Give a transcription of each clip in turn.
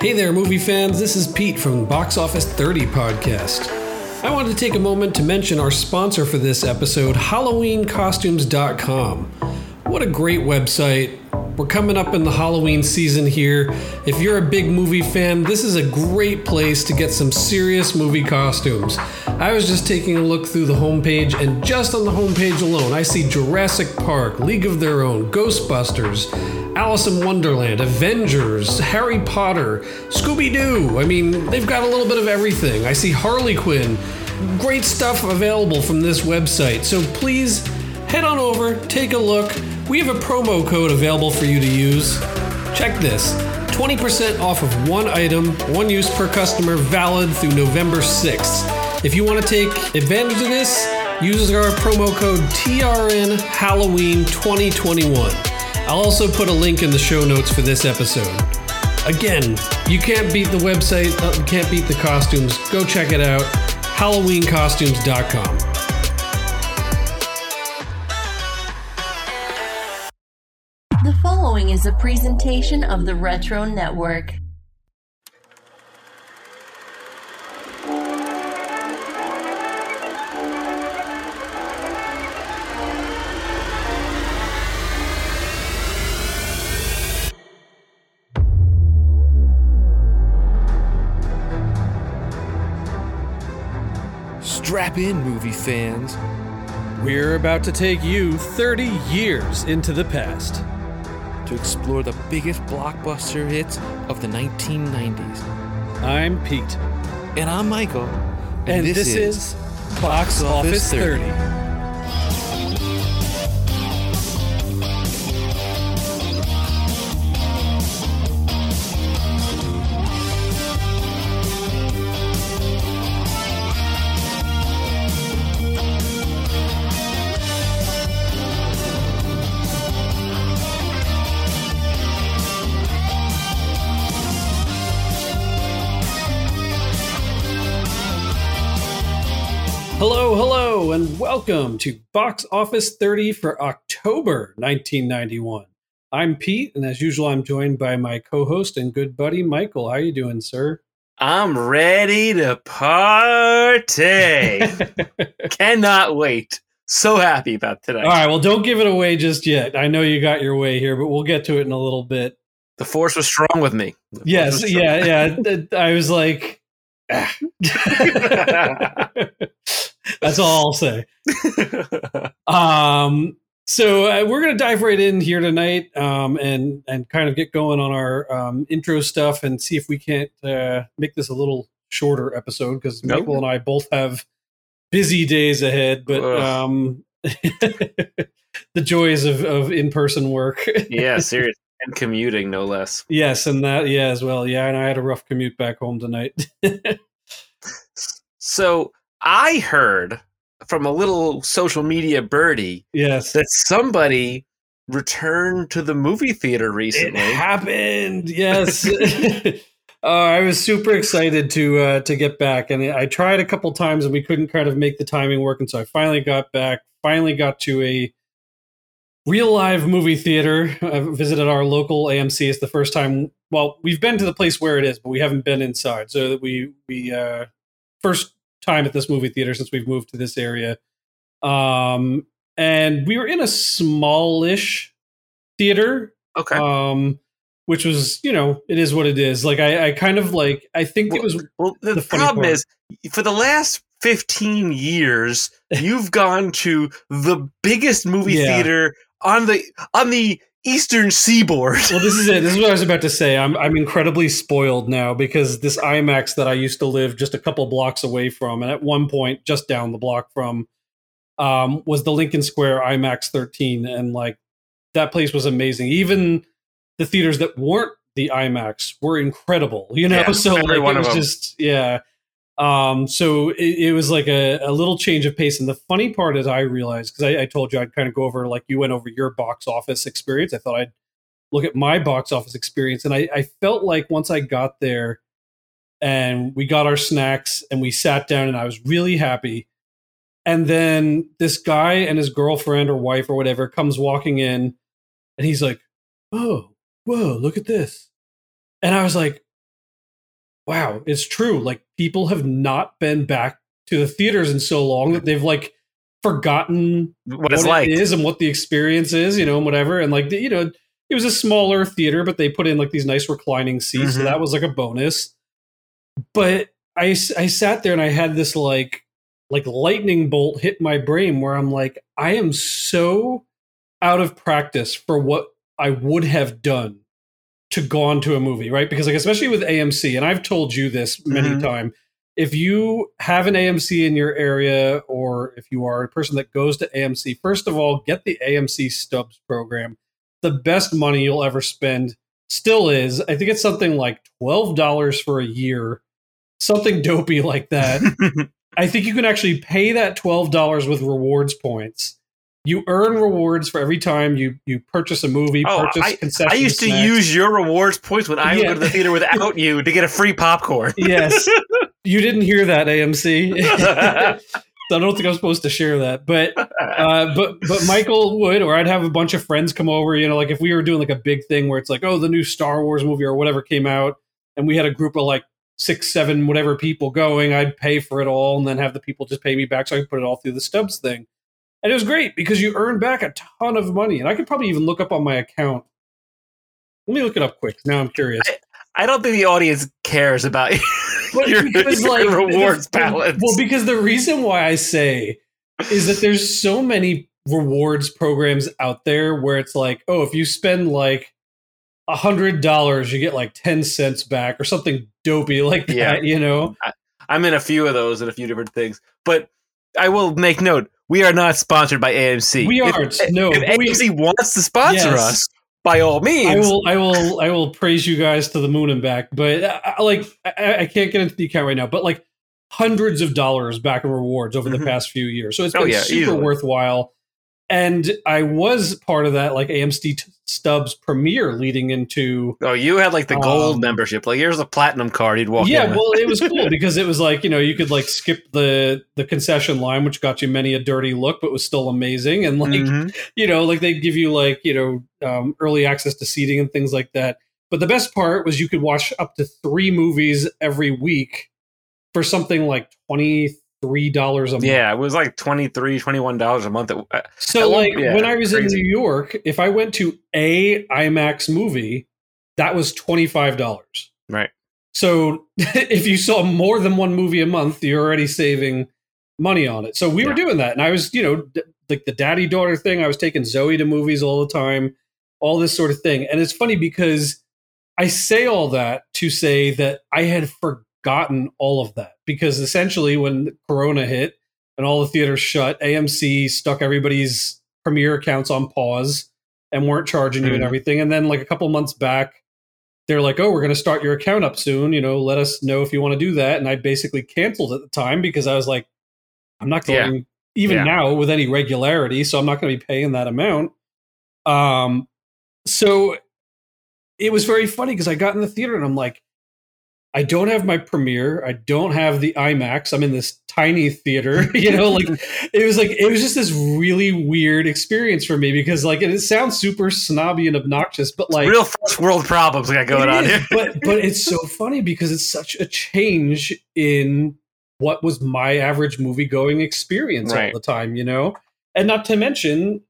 Hey there, movie fans. This is Pete from Box Office 30 Podcast. I wanted to take a moment to mention our sponsor for this episode, HalloweenCostumes.com. What a great website. We're coming up in the Halloween season here. If you're a big movie fan, this is a great place to get some serious movie costumes. I was just taking a look through the homepage, and just on the homepage alone, I see Jurassic Park, League of Their Own, Ghostbusters, Alice in Wonderland, Avengers, Harry Potter, Scooby Doo. I mean, they've got a little bit of everything. I see Harley Quinn. Great stuff available from this website. So please head on over, take a look. We have a promo code available for you to use. Check this 20% off of one item, one use per customer, valid through November 6th. If you want to take advantage of this, use our promo code TRN Halloween 2021. I'll also put a link in the show notes for this episode. Again, you can't beat the website, uh, can't beat the costumes. Go check it out. HalloweenCostumes.com. The following is a presentation of the Retro Network. Strap in, movie fans. We're about to take you 30 years into the past. to explore the biggest blockbuster hits of the 1990s. I'm Pete, And I'm Michael. and, this, is Box Office 30. Hello, hello, and welcome to Box Office 30 for October 1991. I'm Pete, and as usual, I'm joined by my co-host and good buddy Michael. How are you doing, sir? I'm ready to party. Cannot wait. So happy about today. All right, well, don't give it away just yet. I know you got your way here, but we'll get to it in a little bit. The force was strong with me. Yes, yeah, yeah. I was like, ah. that's all I'll say. Um, so uh, we're gonna dive right in here tonight, um, and and kind of get going on our um, intro stuff and see if we can't uh, make this a little shorter episode because Nope. Michael and I both have busy days ahead, but um, the joys of of in person work. yeah, seriously. And commuting, no less. Yes, and that yeah as well. Yeah, and I had a rough commute back home tonight. So I heard from a little social media birdie yes, that somebody returned to the movie theater recently. it happened. Yes. Uh, I was super excited to uh, to get back, and I tried a couple times, and we couldn't kind of make the timing work. And so I finally got back. Finally got to a real live movie theater. I visited our local AMC. It's the first time. Well, we've been to the place where it is, but we haven't been inside. So that we we uh, first time at this movie theater since we've moved to this area. Um, and we were in a smallish theater okay. um which was you know it is what it is like i i kind of like i think it was Well, the, the problem part. is, for the last 15 years, you've gone to the biggest movie Yeah. theater on the on the eastern seaboard. well this is it. This is what i was about to say. I'm i'm incredibly spoiled now because this imax that i used to live just a couple blocks away from and at one point just down the block from um was the lincoln square imax 13 and like that place was amazing. Even the theaters that weren't the imax were incredible you know? Yeah, so every like one it of was them. just yeah um so it, it was like a, a little change of pace. And the funny part is i realized because I, I told you i'd kind of go over like you went over your box office experience. I thought i'd look at my box office experience. And i, I felt like once i got there and we got our snacks and we sat down and i was really happy. And then this guy and his girlfriend or wife or whatever comes walking in and he's like oh whoa look at this. And i was like wow, it's true. Like people have not been back to the theaters in so long that they've like forgotten What it's it like. is and what the experience is, you know, and whatever. And like, you know, it was a smaller theater, but they put in like these nice reclining seats. So Mhm. that was like a bonus. But I, I sat there and I had this like, like lightning bolt hit my brain where I'm like, I am so out of practice for what I would have done to gone to a movie, right? Because like especially with AMC, and I've told you this many Mhm. times, if you have an AMC in your area, or if you are a person that goes to AMC, first of all, get the AMC Stubs program. The best money you'll ever spend still is. I think it's something like twelve dollars for a year, something dopey like that. I think you can actually pay that twelve dollars with rewards points. You earn rewards for every time you you purchase a movie, Oh, purchase concession. I used to snacks. use your rewards points when I would go to the theater without you to get a free popcorn. Yes, you didn't hear that, AMC. So I don't think I'm supposed to share that, but uh, but but Michael would, or I'd have a bunch of friends come over. You know, like if we were doing like a big thing where it's like, oh, the new Star Wars movie or whatever came out, and we had a group of like six, seven, whatever people going, I'd pay for it all, and then have the people just pay me back, so I could put it all through the Stubs thing. And it was great because you earn back a ton of money, and I could probably even look up on my account. Let me look it up quick. Now I'm curious. I don't think the audience cares about your, because, your like, rewards balance. Well, because the reason why I say is that there's so many rewards programs out there where it's like, oh, if you spend like a hundred dollars, you get like ten cents back or something dopey like that. Yeah. You know, I'm in a few of those and a few different things. But I will make note: we are not sponsored by AMC. we aren't. no, If but we- AMC wants to sponsor Yes. us, by all means. I will, I will, I will praise you guys to the moon and back. But uh, I, like, I, I can't get into the account right now. But like hundreds of dollars back in rewards over the Mhm. past few years, so it's Oh, been yeah, super easily. worthwhile. And I was part of that, like AMC Stubs premiere leading into. Oh, you had like the gold Um, membership. Like here's the platinum card you'd walk yeah, well, it was cool because it was like you know you could like skip the the concession line, which got you many a dirty look, but was still amazing. And like Mhm. you know, like they'd give you like, you know, um, early access to seating and things like that. But the best part was you could watch up to three movies every week for something like $23 a month. yeah, it was like 23 dollars a month. So, like, yeah, when I was crazy. in New York, if I went to a IMAX movie, that was $25. Right. So, if you saw more than one movie a month, you're already saving money on it. So, we were doing that. And I was, you know, d- like the daddy daughter thing, I was taking Zoe to movies all the time, all this sort of thing. And it's funny because I say all that to say that I had forgotten all of that because essentially when Corona hit and all the theaters shut, AMC stuck everybody's premiere accounts on pause and weren't charging you and Mhm. everything. And then like a couple months back, they're like, "Oh, we're going to start your account up soon. You know, let us know if you want to do that." And I basically canceled at the time because I was like, "I'm not Yeah. going even Yeah. now with any regularity, so I'm not going to be paying that amount." Um, so it was very funny because I got in the theater and I'm like, I don't have my premiere. I don't have the IMAX. I'm in this tiny theater. You know, like it was like it was just this really weird experience for me because like and it sounds super snobby and obnoxious, but like real first world problems got going on is, here. but but it's so funny because it's such a change in what was my average movie going experience Right. all the time, you know? And not to mention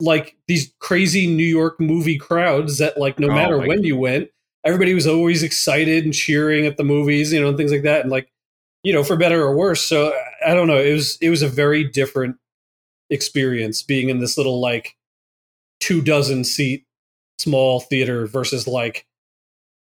like these crazy New York movie crowds that like no Oh, matter when you went, everybody was always excited and cheering at the movies, you know, and things like that. And like, you know, for better or worse. So I don't know. It was it was a very different experience being in this little like two dozen seat small theater versus like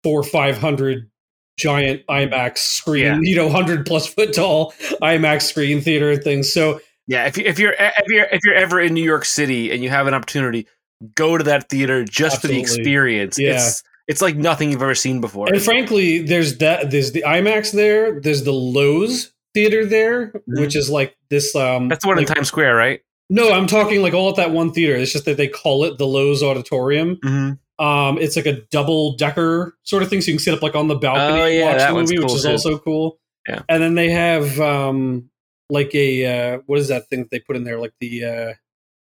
four or five hundred giant IMAX screen, Yeah. you know, hundred plus foot tall IMAX screen theater and things. So Yeah, if you if you're if you're if you're ever in New York City and you have an opportunity, go to that theater just for the experience. Yeah. It's it's like nothing you've ever seen before. and frankly, there's that there's the IMAX there, there's the Loews theater there, which is like this um That's the one like- in Times Square, right? No, I'm talking like all at that one theater. It's just that they call it the Loews Auditorium. Mm-hmm. Um, it's like a double decker sort of thing, so you can sit up like on the balcony Oh, and yeah, watch that the movie, which is too. also cool. Yeah. and then they have um like a uh, what is that thing that they put in there? Like the uh,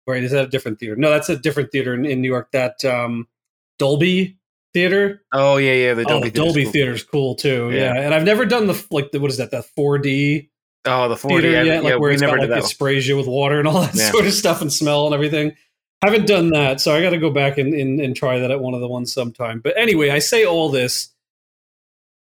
right? Is that a different theater? No, that's a different theater in, in New York. That um, Dolby theater. Oh yeah, yeah. The oh, Dolby, the Dolby Theater's cool. theater's cool too. Yeah. Yeah. and I've never done the like the, what is that? The 4D Oh, the 4D. theater Yeah, yet, like yeah, where it's never got like it sprays you with water and all that sort of stuff and smell and everything. Haven't done that, so I got to go back and, and and try that at one of the ones sometime. But anyway, I say all this.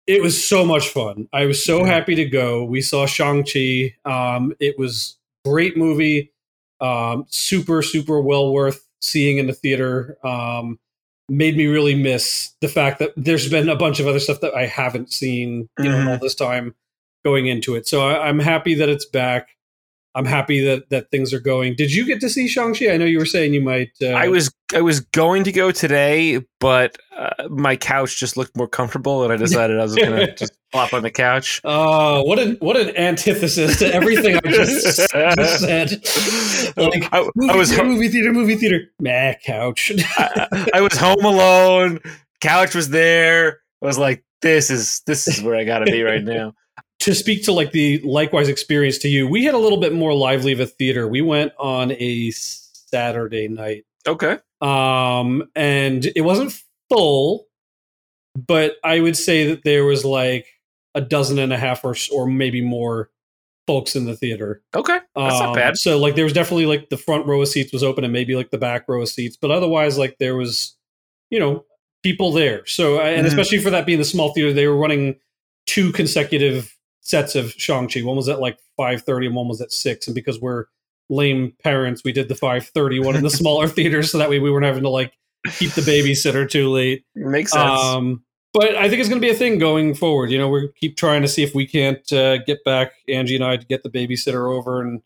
It was so much fun. I was so happy to go. We saw Shang Chi. Um, it was great movie. Um, super super well worth seeing in the theater. Um, made me really miss the fact that there's been a bunch of other stuff that I haven't seen. You know, Mhm. all this time going into it. So I, I'm happy that it's back. I'm happy that that things are going. Did you get to see Shang Chi? I know you were saying you might. Uh, I was I was going to go today, but uh, my couch just looked more comfortable, and I decided I was going to just flop on the couch. Oh, what an what an antithesis to everything I just, just said. Like I, movie I was theater, ho- movie theater, movie theater. Meh, couch. I, I was home alone. Couch was there. I was like, this is this is where I got to be right now. to speak to like the likewise experience to you, we had a little bit more lively of a theater. We went on a Saturday night. Okay. um and it wasn't full but i would say that there was like a dozen and a half or or maybe more folks in the theater Okay. That's Um, not bad. so like there was definitely like the front row of seats was open and maybe like the back row of seats but otherwise like there was you know people there so and Mhm. especially for that being the small theater they were running two consecutive sets of shang-chi one was at like 5.30 and one was at 6 and because we're lame parents we did the 5.30 one in the smaller theater, so that way we weren't having to like keep the babysitter too late Makes sense. um, but I think it's going to be a thing going forward. You know, we keep trying to see if we can't uh, get back Angie and I to get the babysitter over and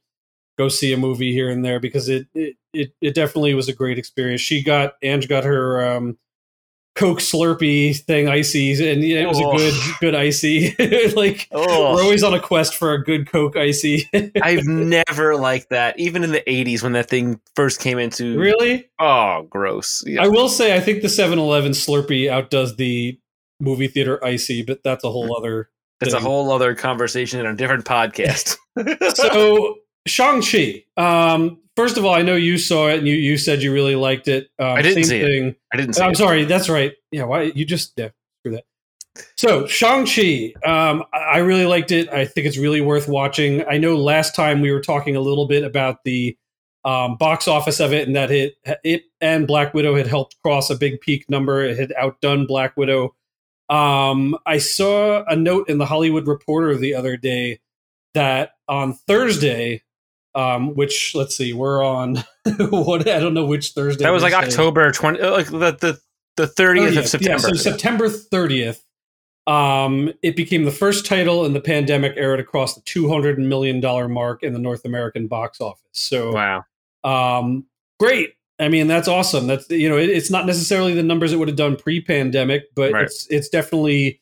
go see a movie here and there because it it it, it definitely was a great experience. She got Angie got her um, Coke Slurpee thing ICEE, and yeah, it was Oh. a good good ICEE. like Oh. we're always on a quest for a good Coke ICEE. I've never liked that. Even in the 80s when that thing first came into. really? Oh, gross. Yeah. I will say I think the 7-Eleven Slurpee outdoes the movie theater ICEE, but that's a whole other It's a whole other conversation in a different podcast. so Shang-Chi. Um, first of all, I know you saw it and you, you said you really liked it. Um, I didn't see it. thing. I didn't see I'm it. sorry. That's right. Yeah. Why you just yeah, screw that. So Shang-Chi, um, I I really liked it. I think it's really worth watching. I know last time we were talking a little bit about the um, box office of it and that it it and Black Widow had helped cross a big peak number. It had outdone Black Widow. Um, I saw a note in the Hollywood Reporter the other day that on Thursday, um, which let's see, we're on what I don't know which Thursday. That was like. October 20, uh, like the, the, the 30th of September. Yeah, so September 30th, um, it became the first title in the pandemic era to cross the $200 million mark in the North American box office. So, wow. um, great. I mean, that's awesome. That's you know, it, it's not necessarily the numbers it would have done pre-pandemic, but Right. it's it's definitely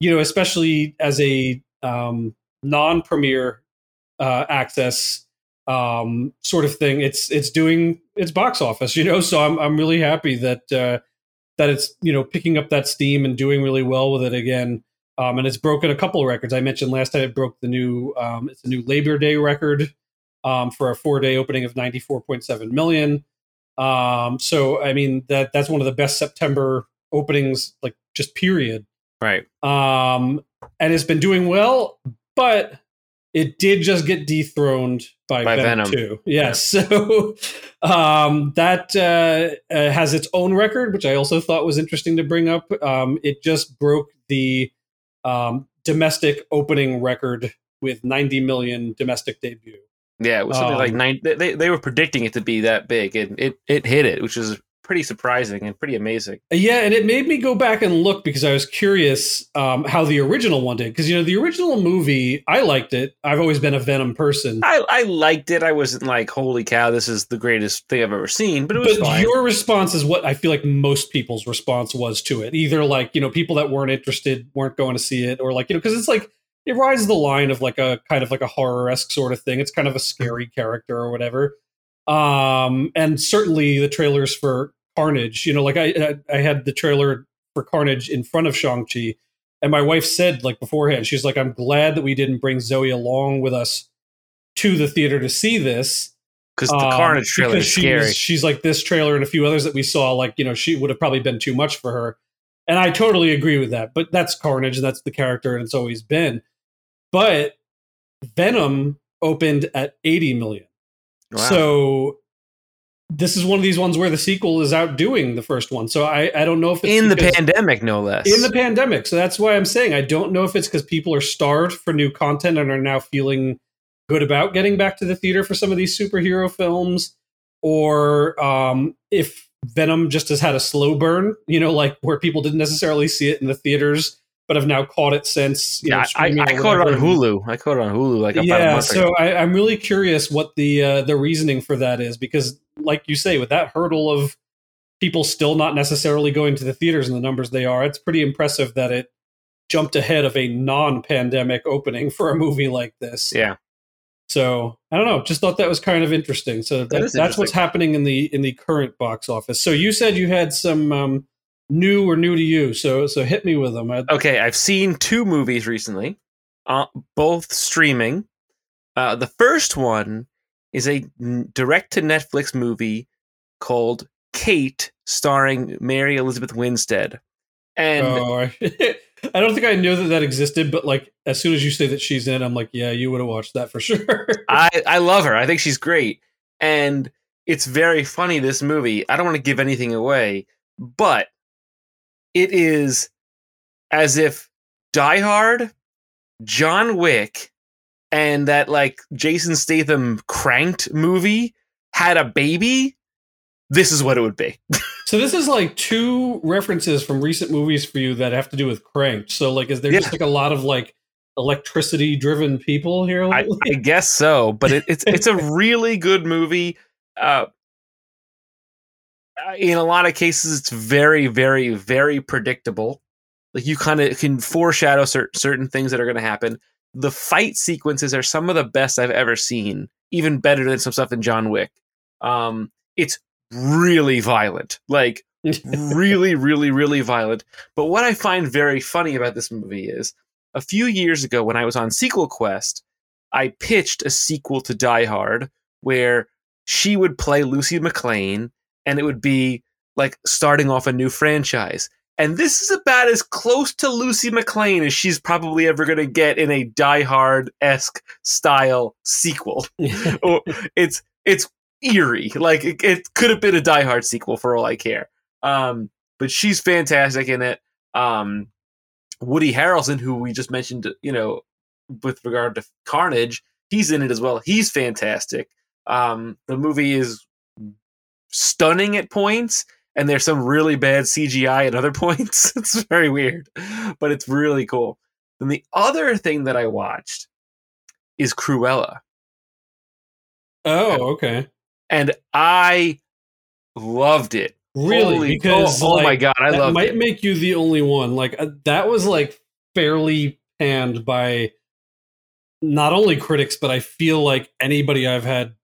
you know, especially as a um, non-premiere uh, access um, sort of thing. It's it's doing its box office, you know. So I'm I'm really happy that uh, that it's you know picking up that steam and doing really well with it again. Um, and it's broken a couple of records. I mentioned last time it broke the new um, it's a new Labor Day record um, for a four day opening of 94.7 million. Um, so I mean that that's one of the best September openings, like just period. Right. Um, and it's been doing well, but it did just get dethroned by, By Venom, Venom. too. Yes, so um, that uh, uh, has its own record, which I also thought was interesting to bring up. Um, it just broke the um, domestic opening record with 90 million domestic debut. Yeah, it was something like Um, nine. They- They, they were predicting it to be that big, and it, it hit it, which is pretty surprising and pretty amazing. Yeah, and it made me go back and look because I was curious um, how the original one did. Because you know, the original movie, I liked it. I've always been a Venom person. I, I liked it. I wasn't like, holy cow, this is the greatest thing I've ever seen, but it was but fine. your response is what I feel like most people's response was to it. Either like you know, people that weren't interested weren't going to see it, or like you know, because it's like it rides the line of like a kind of like a horror esque sort of thing. It's kind of a scary character or whatever. Um, and certainly the trailers for Carnage, you know, like I I- had the trailer for Carnage in front of Shang Chi, and my wife said like beforehand, she's like, I'm glad that we didn't bring Zoe along with us to the theater to see this Because the um, Carnage trailer is she scary. was- she's like this trailer and a few others that we saw, like you know, she would have probably been too much for her. and I totally agree with that. But that's Carnage, and that's the character, and it's always been. But Venom opened at 80 million. Wow. So this is one of these ones where the sequel is outdoing the first one. So I, I don't know if it's in the pandemic, no less. in the pandemic. So that's why I'm saying I don't know if it's because people are starved for new content and are now feeling good about getting back to the theater for some of these superhero films, or um, if Venom just has had a slow burn, you know, like where people didn't necessarily see it in the theaters, but I've now caught it since. You know, yeah, I, I caught it on. Hulu. I caught it on Hulu like about a Yeah, so. I, I'm really curious what the uh, the reasoning for that is because, like you say, with that hurdle of people still not necessarily going to the theaters and the numbers they are, it's pretty impressive that it jumped ahead of a non-pandemic opening for a movie like this. Yeah, So I don't know. Just thought that was kind of interesting. So that, that's what's happening in the in the current box office. So you said you had some um, new or new to you. So so hit me with them. Okay, I've seen two movies recently, uh, both streaming. Uh, the first one is a direct to Netflix movie called Kate, starring Mary Elizabeth Winstead. And Oh, I, I don't think I knew that that existed, but like as soon as you say that she's in, I'm like, yeah, you would have watched that for sure. I, I love her. I think she's great. And it's very funny, this movie. I don't want to give anything away, but it is as if Die Hard, John Wick, and that like Jason Statham cranked movie had a baby. This is what it would be. so this is like two references from recent movies for you that have to do with Cranked. So like, is there Yeah. just like a lot of like electricity driven people here? I. I guess so, but it, it's it's a really good movie. Uh, in a lot of cases, it's very, very, very predictable. Like you kind of can foreshadow cer- certain things that are going to happen. The fight sequences are some of the best I've ever seen, even better than some stuff in John Wick. Um, it's really violent, like really, really, really violent. But what I find very funny about this movie is a few years ago when I was on Sequel Quest, I pitched a sequel to Die Hard where she would play Lucy McClane and it would be like starting off a new franchise. And this is about as close to Lucy McClane as she's probably ever going to get in a Die Hard esque style sequel. It's it's eerie. Like it, it could have been a Die Hard sequel for all I care. Um, but she's fantastic in it. Um, Woody Harrelson, who we just mentioned, you know, with regard to Carnage, he's in it as well. He's fantastic. Um, the movie is stunning at points, and there's some really bad CGI at other points. it's very weird, but it's really cool. Then the other thing that I watched is Cruella, oh, okay. and I loved it. Really? Holy- because oh, oh my god, I loved might it. make you the only one. Like uh, that was like fairly panned by not only critics, but I feel like anybody I've had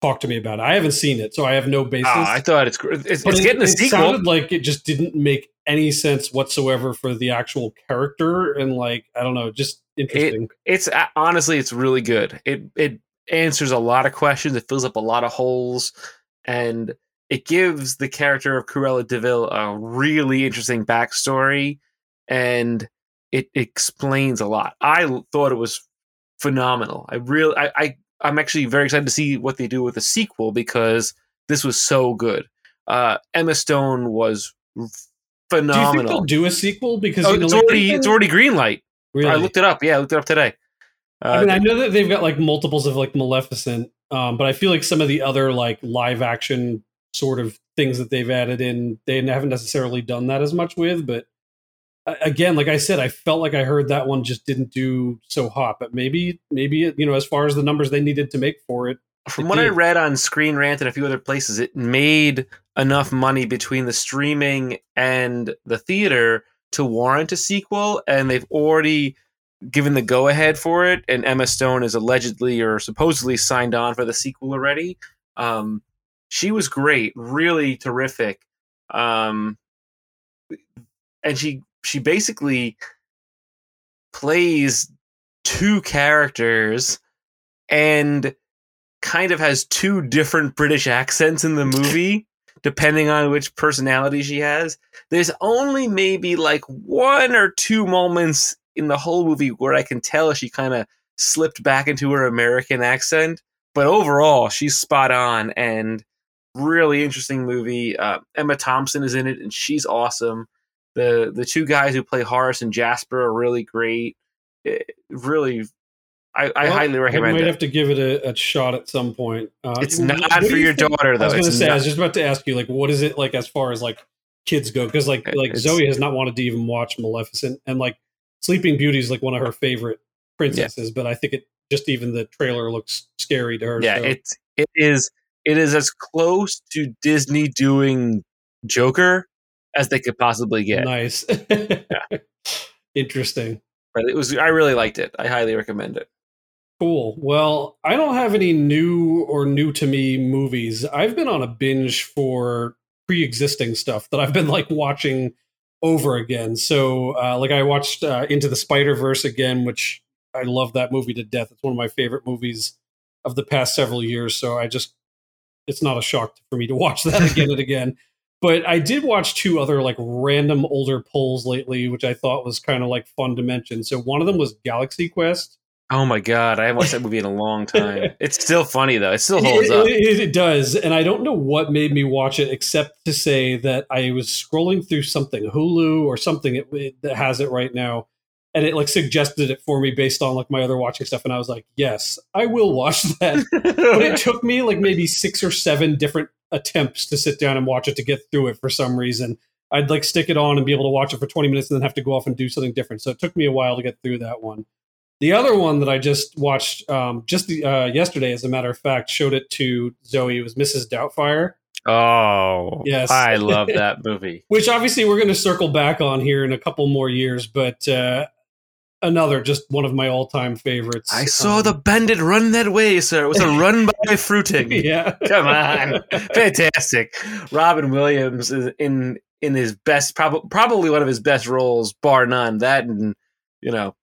talk to me about it. I haven't seen it, so I have no basis. Ah, I thought it's it's, but it's it, getting a it sequel. sounded like it just didn't make any sense whatsoever for the actual character, and like I don't know, just interesting. it's uh, honestly it's really good it it answers a lot of questions it fills up a lot of holes and it gives the character of Cruella de Vil a really interesting backstory and it explains a lot I thought it was phenomenal i really I, I i'm actually very excited to see what they do with the sequel because this was so good uh emma stone was phenomenal. do you think they'll do a sequel? Because oh, you know, it's already they've already green light really? I looked it up. Yeah, I looked it up today. Uh, I mean, I know that they've got like multiples of like Maleficent, um, but I feel like some of the other like live action sort of things that they've added in, they haven't necessarily done that as much with. But again, like I said, I felt like I heard that one just didn't do so hot. But maybe, maybe it, you know, as far as the numbers they needed to make for it, from it what I read on Screen Rant and a few other places, it made enough money between the streaming and the theater to warrant a sequel, and they've already given the go ahead for it. And Emma Stone is allegedly or supposedly signed on for the sequel already. Um, she was great, really terrific, um, and she she basically plays two characters and kind of has two different British accents in the movie. depending on which personality she has. There's only maybe like one or two moments in the whole movie where I can tell she kind of slipped back into her American accent. But overall, she's spot on and really interesting movie. Uh, Emma Thompson is in it, and she's awesome. The The two guys who play Horace and Jasper are really great. It, really, I, I Well, highly recommend I might it. have to give it a, a shot at some point. Uh, It's not what for you your think- daughter, I was going to say, I was just about to ask you, like, what is it like as far as like kids go? Because like like It's- Zoe has not wanted to even watch Maleficent, and like Sleeping Beauty is like one of her favorite princesses, but I think it just even the trailer looks scary to her. yeah, so- it's it is it is as close to Disney doing Joker as they could possibly get. nice. Interesting. But it was I really liked it. I highly recommend it. Cool. Well, I don't have any new or new to me movies. I've been on a binge for pre-existing stuff that I've been like watching over again. So, uh, like I watched uh, Into the Spider Verse again, which I love that movie to death. It's one of my favorite movies of the past several years. So I just, it's not a shock for me to watch that again and again. But I did watch two other like random older pulls lately, which I thought was kind of like fun to mention. So one of them was Galaxy Quest. Oh my god, I haven't watched that movie in a long time. It's still funny though. It still holds it, up. It, it does, and I don't know what made me watch it, except to say that I was scrolling through something Hulu or something that has it right now, and it like suggested it for me based on like my other watching stuff, and I was like, yes, I will watch that. but it took me like maybe six or seven different attempts to sit down and watch it to get through it for some reason. I'd like stick it on and be able to watch it for 20 minutes and then have to go off and do something different. So it took me a while to get through that one. The other one that I just watched um, just the, uh, yesterday, as a matter of fact, showed it to Zoe. It was Mrs. Doubtfire, oh, Yes. I love that movie. which obviously we're going to circle back on here in a couple more years, but uh, another just one of my all-time favorites. I saw Um, the bandit run that way, sir. It was a run by fruiting. yeah. Come on, fantastic! Robin Williams is in in his best, probably probably one of his best roles, bar none. That and you know,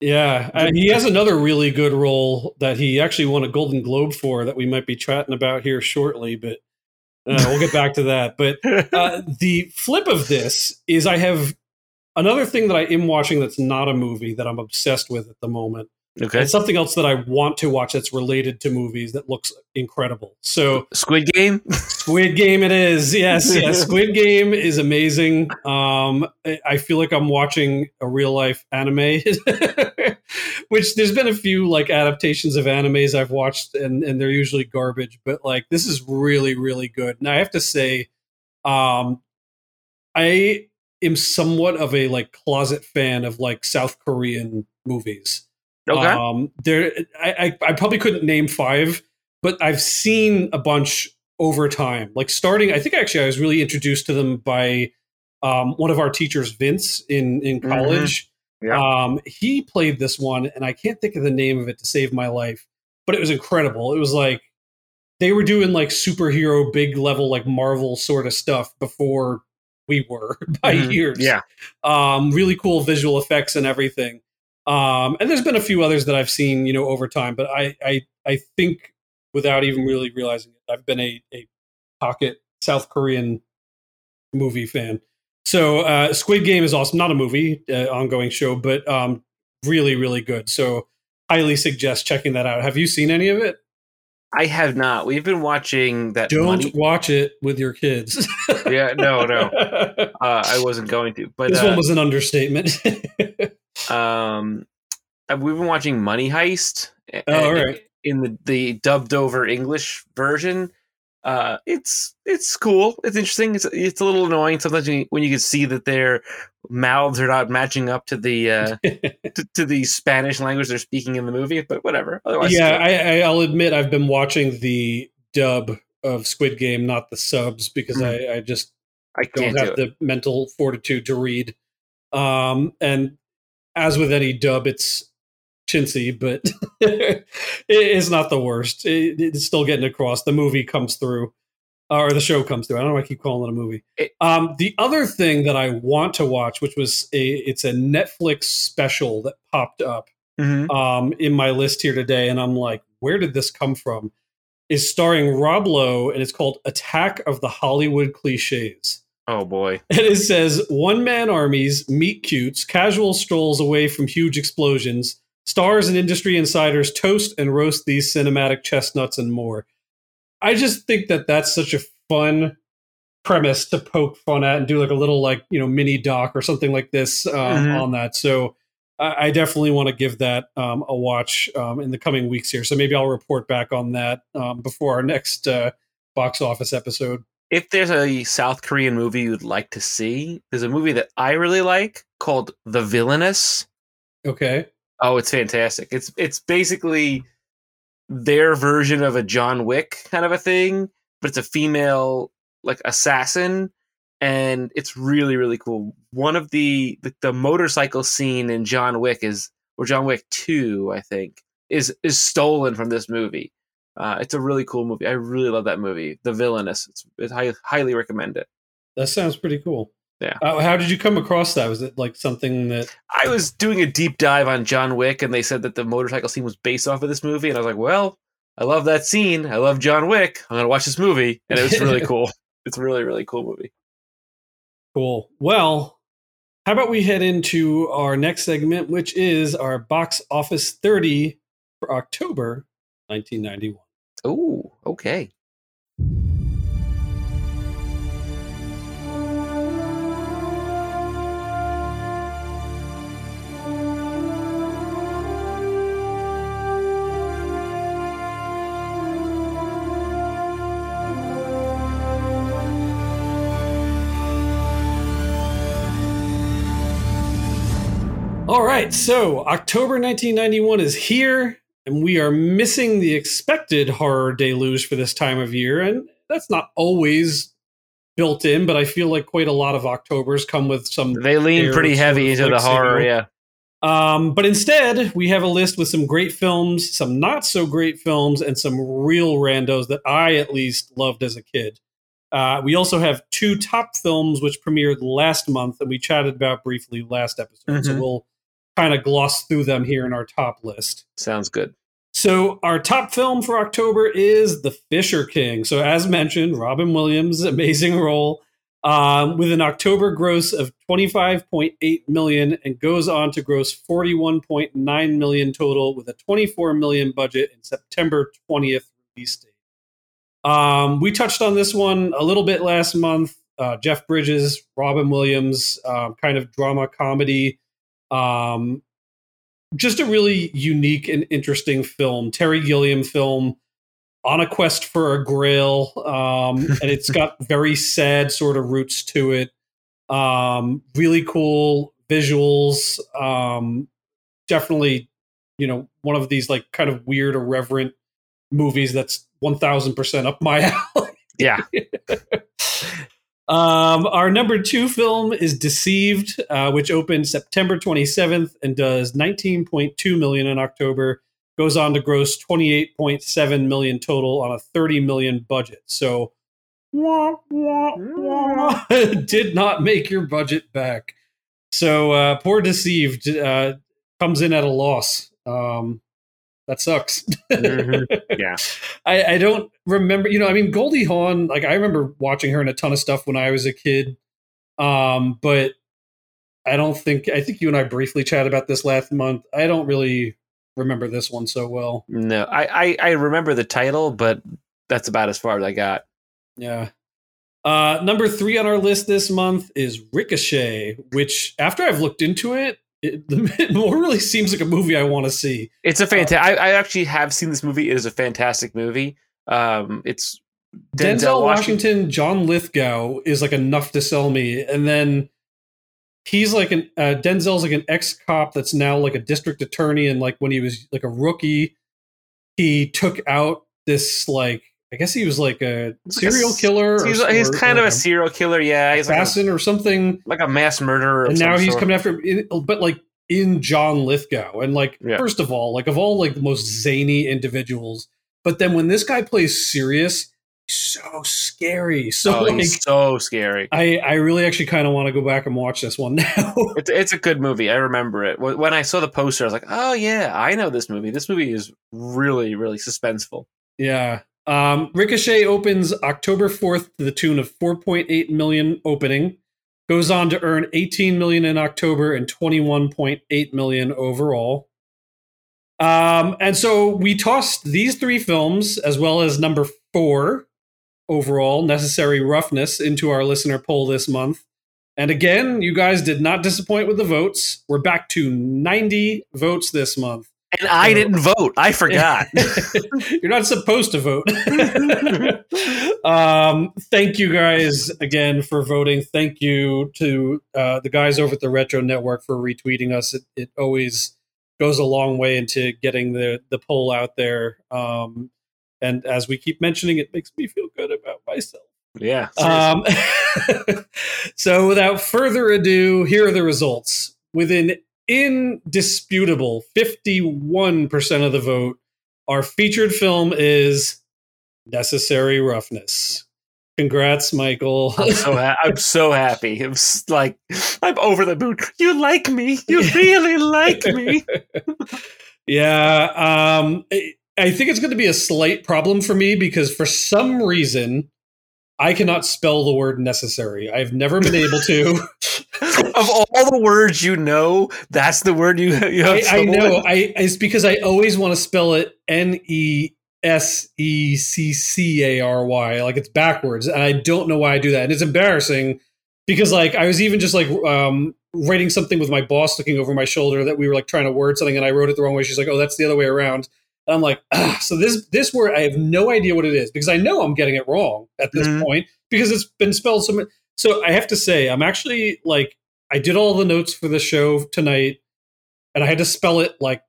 Yeah, uh, he has another really good role that he actually won a Golden Globe for that we might be chatting about here shortly, but uh, we'll get back to that. But uh, the flip of this is I have another thing that I am watching that's not a movie that I'm obsessed with at the moment. okay. It's something else that I want to watch that's related to movies that looks incredible. So Squid Game. Squid Game it is. Yes, yes. Squid Game is amazing. Um I- feel like I'm watching a real life anime. Which there's been a few like adaptations of animes I've watched and and they're usually garbage, but like this is really really good. And I have to say um I am somewhat of a like closet fan of like South Korean movies. Okay. Um, there, I, I, I probably couldn't name five, but I've seen a bunch over time. Like starting, I think actually I was really introduced to them by um, one of our teachers, Vince, in in Mhm. college. Yeah. Um, he played this one, and I can't think of the name of it to save my life, but it was incredible. It was like they were doing like superhero, big level, like Marvel sort of stuff before we were by Mhm. years Yeah. um, really cool visual effects and everything. Um, and there's been a few others that I've seen, you know, over time. But I, I, I think without even really realizing it, I've been a, a pocket South Korean movie fan. So uh, Squid Game is awesome. Not a movie, uh, ongoing show, but um, really, really good. So highly suggest checking that out. Have you seen any of it? I have not. We've been watching that. Don't money- watch it with your kids. Yeah. No. No. Uh, I wasn't going to. But this uh, one was an understatement. um, we've been watching Money Heist. Oh, all right. In the the dubbed over English version. Uh, it's it's cool. It's interesting. It's it's a little annoying sometimes when you, when you can see that their mouths are not matching up to the uh, to, to the Spanish language they're speaking in the movie. But whatever. Otherwise, yeah. I, I, I'll admit I've been watching the dub of Squid Game, not the subs, because I, I just I don't can't do have the mental fortitude to read. Um, and as with any dub, it's chintzy, but it is not the worst. It, it's still getting across. The movie comes through, or the show comes through. I don't know why I keep calling it a movie. Um, the other thing that I want to watch, which was a, it's a Netflix special that popped up Mhm. um, in my list here today, and I'm like, where did this come from? is starring Rob Lowe, and it's called Attack of the Hollywood Cliches. Oh boy. And it says one man armies, meet cutes, casual strolls away from huge explosions. Stars and industry insiders toast and roast these cinematic chestnuts and more. I just think that that's such a fun premise to poke fun at and do like a little like you know mini doc or something like this um, Mhm. on that. So I, I definitely want to give that um, a watch um, in the coming weeks here. So maybe I'll report back on that um, before our next uh, box office episode. If there's a South Korean movie you'd like to see, there's a movie that I really like called The Villainess. Okay. Oh, it's fantastic. It's it's basically their version of a John Wick kind of a thing, but it's a female like assassin and it's really really cool. One of the the, the motorcycle scene in John Wick is or John Wick 2, I think, is is stolen from this movie. Uh, it's a really cool movie. I really love that movie, The Villainess. It's, it's I highly recommend it. That sounds pretty cool. Yeah. Uh, how did you come across that? Was it like something that? I was doing a deep dive on John Wick, and they said that the motorcycle scene was based off of this movie, and I was like, "Well, I love that scene. I love John Wick. I'm gonna watch this movie," and it was really cool. It's a really, really cool movie. Cool. Well, how about we head into our next segment, which is our box office 30 for October 1991. Oh, okay. Right, so October 1991 is here, and we are missing the expected horror deluge for this time of year, and that's not always built in, but I feel like quite a lot of Octobers come with some They lean pretty heavy into the flicks, you horror. know? Yeah. Um, but instead, we have a list with some great films, some not so great films, and some real randos that I at least loved as a kid. Uh, we also have two top films which premiered last month and we chatted about briefly last episode. So Mhm. we'll kind of gloss through them here in our top list. Sounds good. So our top film for October is The Fisher King. So as mentioned, Robin Williams' amazing role um, with an October gross of 25.8 million and goes on to gross 41.9 million total with a 24 million budget in September 20th release date. Um, we touched on this one a little bit last month. Uh, Jeff Bridges, Robin Williams, um, kind of drama comedy. Um, just a really unique and interesting film. Terry Gilliam film on a quest for a grail. Um, and it's got very sad sort of roots to it. Um, really cool visuals. Um, definitely, you know, one of these like kind of weird, irreverent movies that's 1000% up my alley. Yeah. Um, our number two film is Deceived, uh, which opened September 27th and does 19.2 million in October. Goes on to gross 28.7 million total on a 30 million budget. So, did not make your budget back. So, uh, poor Deceived uh, comes in at a loss. Um, that sucks. Mhm. Yeah. I, I don't remember, you know, I mean, Goldie Hawn, like I remember watching her in a ton of stuff when I was a kid. Um, but I don't think, I think you and I briefly chatted about this last month. I don't really remember this one so well. No, I, I I remember the title, but that's about as far as I got. Yeah. Uh, number three on our list this month is Ricochet, which after I've looked into it, it, more really seems like a movie I want to see. It's a fantastic. I, I actually have seen this movie. It is a fantastic movie. Um, it's Denzel, Washington, John Lithgow is like enough to sell me, and then he's like an uh, Denzel's like an ex cop that's now like a district attorney, and like when he was like a rookie, he took out this like I guess he was like a He's serial killer. or- He's, he's or- kind or of a serial killer. Yeah, he's like a, assassin or something, like a mass murderer. And now he's sort. coming after, but like in John Lithgow, and like Yeah. first of all, like of all like the most zany individuals, but then when this guy plays serious, he's so scary. So Oh, like. he's so scary. I, I really actually kind of want to go back and watch this one now. It's it's a good movie. I remember it. When I saw the poster, I was like, "Oh yeah, I know this movie. This movie is really really suspenseful." yeah. Um, Ricochet opens October 4th to the tune of 4.8 million opening. Goes on to earn 18 million in October and 21.8 million overall. Um, and so we tossed these three films as well as number four overall, Necessary Roughness, into our listener poll this month. And again, you guys did not disappoint with the votes. We're back to 90 votes this month. And I didn't vote. I forgot. You're not supposed to vote. um, thank you guys again for voting. Thank you to uh, the guys over at the Retro Network for retweeting us. It, it always goes a long way into getting the the poll out there. Um, and as we keep mentioning, it makes me feel good about myself. yeah. Um, so, without further ado, here are the results. With an indisputable 51% of the vote, our featured film is Necessary Roughness. Congrats, Michael. I'm so ha- I'm so happy. I'm like I'm over the moon. You like me. You really like me. yeah, um, I- I think it's going to be a slight problem for me because for some reason, I cannot spell the word necessary. I've never been able to. of all the words you know, that's the word you you have I, I know. with? I it's because I always want to spell it N E S E C C A R Y, like it's backwards, and I don't know why I do that. And it's embarrassing because like I was even just like um, writing something with my boss looking over my shoulder that we were like trying to word something, and I wrote it the wrong way. She's like, "Oh, that's the other way around." And I'm like, ah, so this this word I have no idea what it is because I know I'm getting it wrong at this Mhm. point because it's been spelled so much. So I have to say, I'm actually like I did all the notes for the show tonight, and I had to spell it like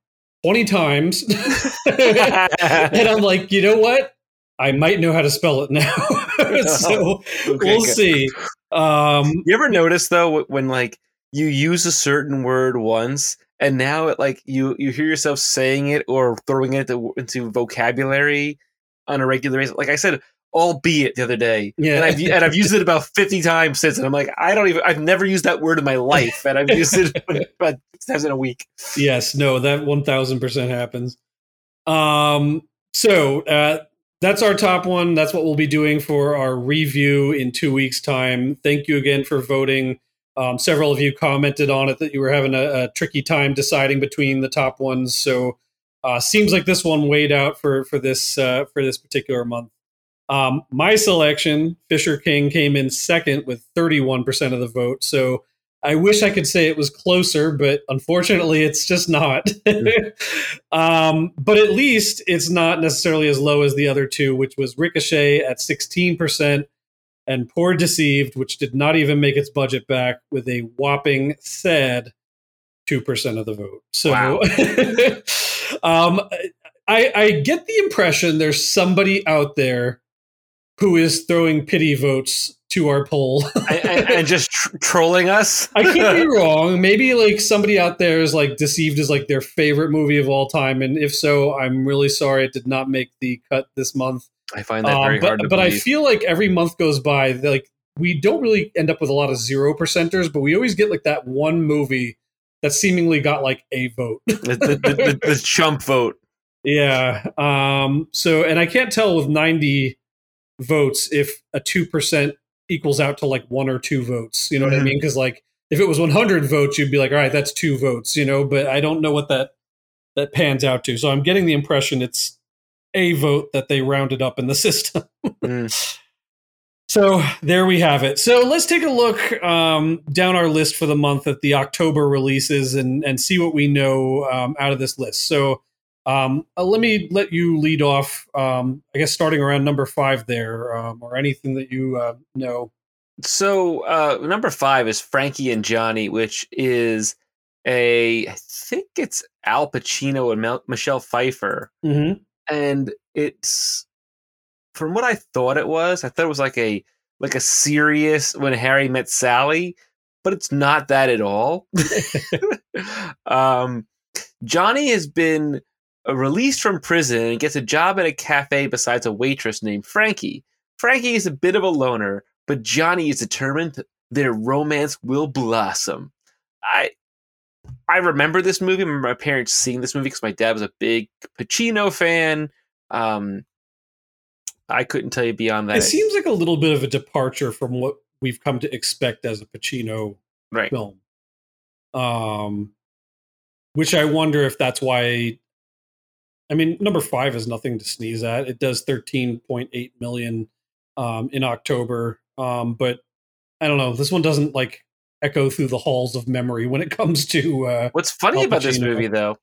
20 times. and I'm like, you know what? I might know how to spell it now. so Okay, we'll good. see. Um, You ever notice though when like you use a certain word once and now it like you you hear yourself saying it or throwing it into, into vocabulary on a regular basis? Like I said, albeit the other day, Yeah. and I've and I've used it about fifty times since, and I'm like, I don't even I've never used that word in my life, and I've used it about times in a week. yes, no, that 1000% happens. Um, so uh, that's our top one. That's what we'll be doing for our review in two weeks' time. Thank you again for voting. Um, several of you commented on it that you were having a, a tricky time deciding between the top ones. So uh, seems like this one weighed out for for this uh, for this particular month. Um, my selection, Fisher King, came in second with 31% of the vote. So I wish I could say it was closer, but unfortunately, it's just not. um, but at least it's not necessarily as low as the other two, which was Ricochet at 16% and Poor Deceived, which did not even make its budget back with a whopping sad 2% of the vote. So Wow. um, I, I get the impression there's somebody out there who is throwing pity votes to our poll. and, just tr- trolling us. I could be wrong. Maybe like somebody out there is like deceived is like their favorite movie of all time, and if so, I'm really sorry it did not make the cut this month. I find that very Um, but hard to but I feel like every month goes by, like we don't really end up with a lot of zero percenters, but we always get like that one movie that seemingly got like a vote. the, the, the, the, chump vote. yeah. Um. So, and I can't tell with 90 votes if a two percent equals out to like one or two votes. You know what I Mhm. mean? Because like if it was 100 votes, you'd be like, all right, that's two votes. You know, but I don't know what that that pans out to. So I'm getting the impression it's a vote that they rounded up in the system. Mm. So there we have it. So let's take a look um, down our list for the month at the October releases and and see what we know um, out of this list. So um, uh, let me let you lead off. Um, I guess starting around number five there, um, or anything that you uh, know. So uh, number five is Frankie and Johnny, which is a I think it's Al Pacino and Mel- Michelle Pfeiffer, Mm-hmm. And it's from what I thought it was. I thought it was like a like a serious When Harry Met Sally, but it's not that at all. um, Johnny has been uh, released from prison and gets a job at a cafe besides a waitress named Frankie. Frankie is a bit of a loner, but Johnny is determined that their romance will blossom. I I remember this movie. I remember my parents seeing this movie because my dad was a big Pacino fan. Um, I couldn't tell you beyond that. It seems like a little bit of a departure from what we've come to expect as a Pacino right. film. Um, which I wonder if that's why. I mean, number five is nothing to sneeze at. It does thirteen point eight million um, in October, um, but I don't know. This one doesn't like echo through the halls of memory when it comes to. Uh, What's funny about this movie, though,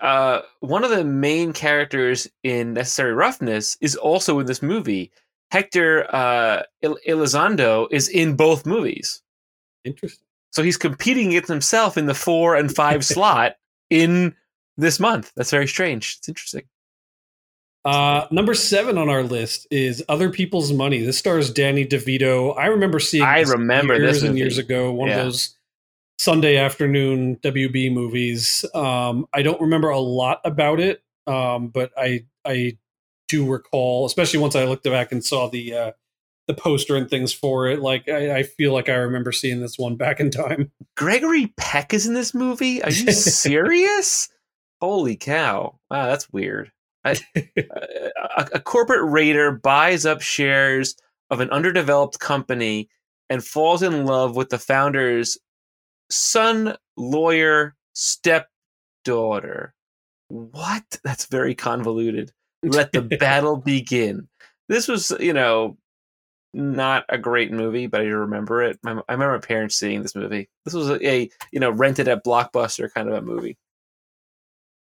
uh, one of the main characters in Necessary Roughness is also in this movie. Hector uh, El- Elizondo is in both movies. interesting. So he's competing against himself in the four and five slot in this month. That's very strange. It's interesting. Uh, number seven on our list is Other People's Money. This stars Danny DeVito. I remember seeing. I this remember years this and years ago. One Yeah. of those Sunday afternoon WB movies. Um, I don't remember a lot about it, um, but I I do recall, especially once I looked back and saw the uh, the poster and things for it. Like I, I feel like I remember seeing this one back in time. Gregory Peck is in this movie. Are you serious? Holy cow! Wow, that's weird. A, a corporate raider buys up shares of an underdeveloped company and falls in love with the founder's son, lawyer, stepdaughter. What? That's very convoluted. Let the battle begin. This was, you know, not a great movie, but I remember it. I remember my parents seeing this movie. This was a, a you know rented at Blockbuster kind of a movie.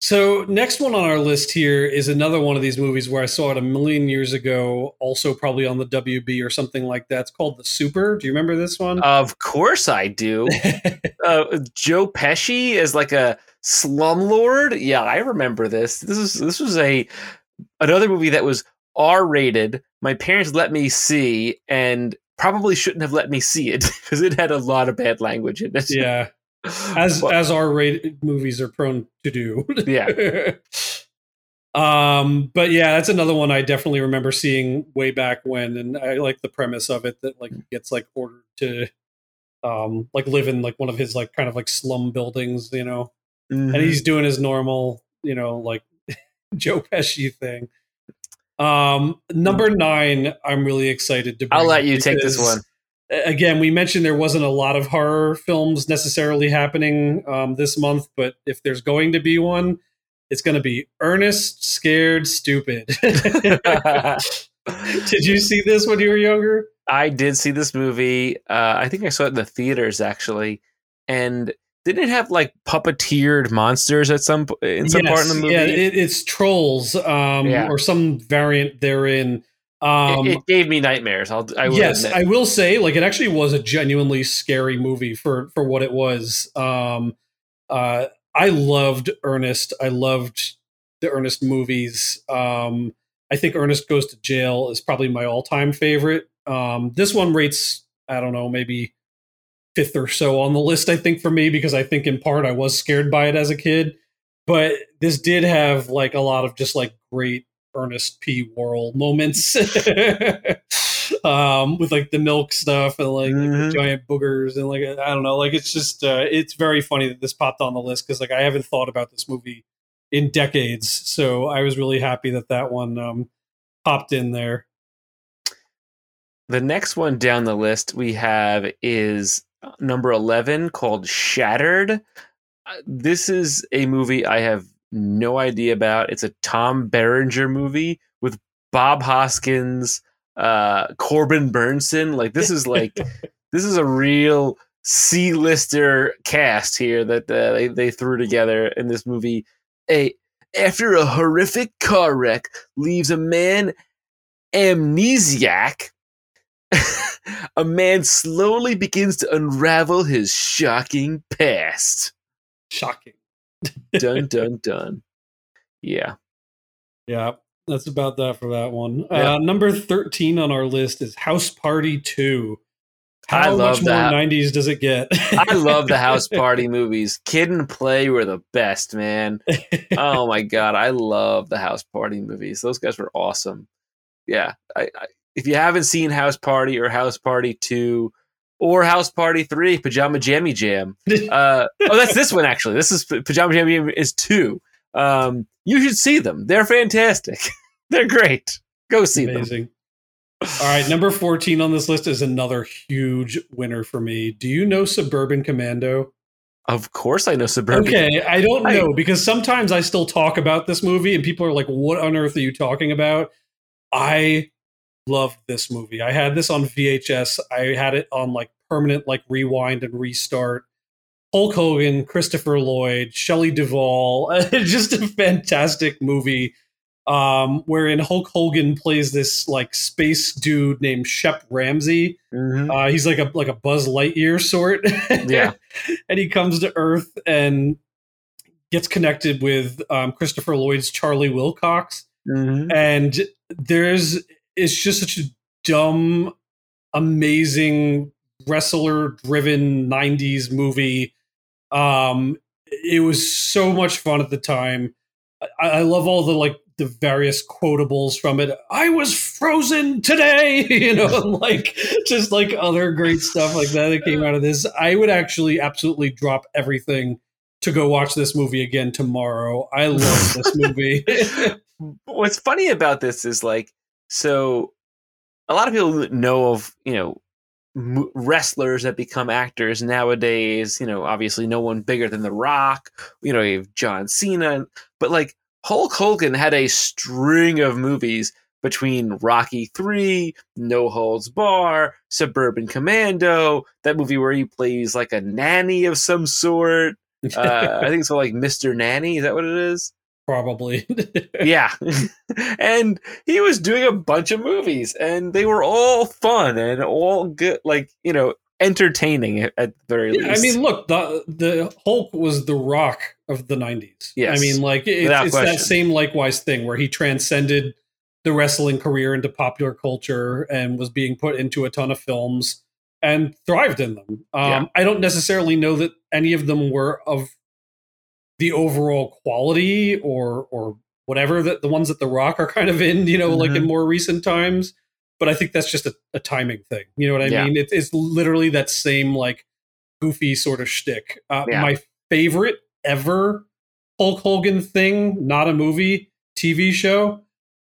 So next one on our list here is another one of these movies where I saw it a million years ago, also probably on the WB or something like that. It's called The Super. Do you remember this one? Of course, I do. uh, Joe Pesci is like a slumlord. Yeah, I remember this. This is this was a another movie that was R rated. My parents let me see, and probably shouldn't have let me see it because it had a lot of bad language in it. yeah, as But- as R-rated movies are prone to do. yeah. um, but yeah, that's another one I definitely remember seeing way back when, and I like the premise of it that like gets like ordered to, um, like live in like one of his like kind of like slum buildings, you know. Mhm. and he's doing his normal, you know, like Joe Pesci thing. Um, number nine, I'm really excited to. I'll let you take this one. Again, we mentioned there wasn't a lot of horror films necessarily happening um, this month, but if there's going to be one, it's going to be Ernest, Scared, Stupid. Did you see this when you were younger? I did see this movie. Uh, I think I saw it in the theaters actually, and didn't it have like puppeteered monsters at some in some part in the movie? Yeah, it, it's trolls um, Yeah. or some variant therein. Um, it, it gave me nightmares. I'll, I will yes, admit. I will say, like it actually was a genuinely scary movie for for what it was. Um, uh, I loved Ernest. I loved the Ernest movies. Um, I think Ernest Goes to Jail is probably my all time favorite. Um, this one rates, I don't know, maybe fifth or so on the list. I think for me because I think in part I was scared by it as a kid, but this did have like a lot of just like great Ernest P. Worrell moments. um, with like the milk stuff and like, Mhm. giant boogers and like I don't know, like it's just uh, it's very funny that this popped on the list because like I haven't thought about this movie in decades, so I was really happy that that one um, popped in there. The next one down the list we have is number 11 called Shattered. Uh, This is a movie I have no idea about. It's a Tom Berenger movie with Bob Hoskins, uh, Corbin Bernsen. Like this is like this is a real C-lister cast here that uh, they, they threw together in this movie. A after a horrific car wreck leaves a man amnesiac a man slowly begins to unravel his shocking past. Shocking. Dun dun dun. Yeah. Yeah, that's about that for that one. Yeah. Uh, number 13 on our list is House Party 2. I How love much that. more 90s does it get? I love the house party movies. Kid and Play were the best, man. Oh my god, I love the house party movies. Those guys were awesome. Yeah, I, I, if you haven't seen House Party or House Party Two or House Party Three, Pajama Jammy Jam. Uh, oh, that's this one actually. This is Pajama Jammy Jam is two. Um, you should see them. They're fantastic. They're great. Go see them. Amazing. All right, number 14 on this list is another huge winner for me. Do you know Suburban Commando? Of course, I know Suburban. Okay, I don't know because sometimes I still talk about this movie and people are like, what on earth are you talking about? I love this movie. I had this on VHS. I had it on like permanent, like rewind and restart. Hulk Hogan, Christopher Lloyd, Shelley Duvall. Just a fantastic movie. Um, wherein Hulk Hogan plays this like space dude named Shep Ramsey. Mhm. Uh, he's like a like a Buzz Lightyear sort. Yeah. and he comes to Earth and gets connected with um, Christopher Lloyd's Charlie Wilcox, Mhm. and there's it's just such a dumb, amazing wrestler driven '90s movie. Um, it was so much fun at the time. I, I love all the like the various quotables from it. I was frozen today, you know, like just like other great stuff like that that came out of this. I would actually absolutely drop everything to go watch this movie again tomorrow. I love this movie. What's funny about this is like, so a lot of people know of, you know, wrestlers that become actors nowadays. You know, obviously no one bigger than The Rock. You know, you have John Cena, but like Hulk Hogan had a string of movies between Rocky 3, No Holds Barred, Suburban Commando, that movie where he plays like a nanny of some sort. Uh, I think it's called like Mr. Nanny. Is that what it is? Probably. yeah. and he was doing a bunch of movies and they were all fun and all good, like, you know, entertaining at the very Yeah, I mean, look, the the Hulk was the Rock of the '90s. Yes. I mean, like it, it's that same likewise thing where he transcended the wrestling career into popular culture and was being put into a ton of films and thrived in them. Um, Yeah. I don't necessarily know that any of them were of the overall quality or or whatever that the ones that the Rock are kind of in, you know, like Mm-hmm. in more recent times. But I think that's just a, a timing thing. You know what I Yeah. mean? It's it's literally that same like goofy sort of shtick. Uh, Yeah. My favorite ever Hulk Hogan thing, not a movie, TV show,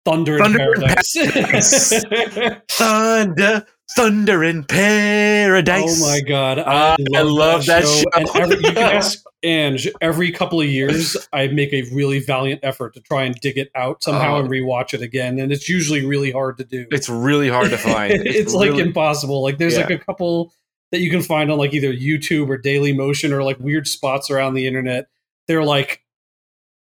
Thunder, Thunder in in Paradise. Thunder, Thunder in Paradise. oh my god, Ah, I love that show. And every, you can ask Ange every couple of years. I make a really valiant effort to try and dig it out somehow Oh. and uh. rewatch it again, and it's usually really hard to do. It's really hard to find. it's, like really- impossible. Like there's like a couple that you can find on like either YouTube or Dailymotion or like weird spots around the internet. They're like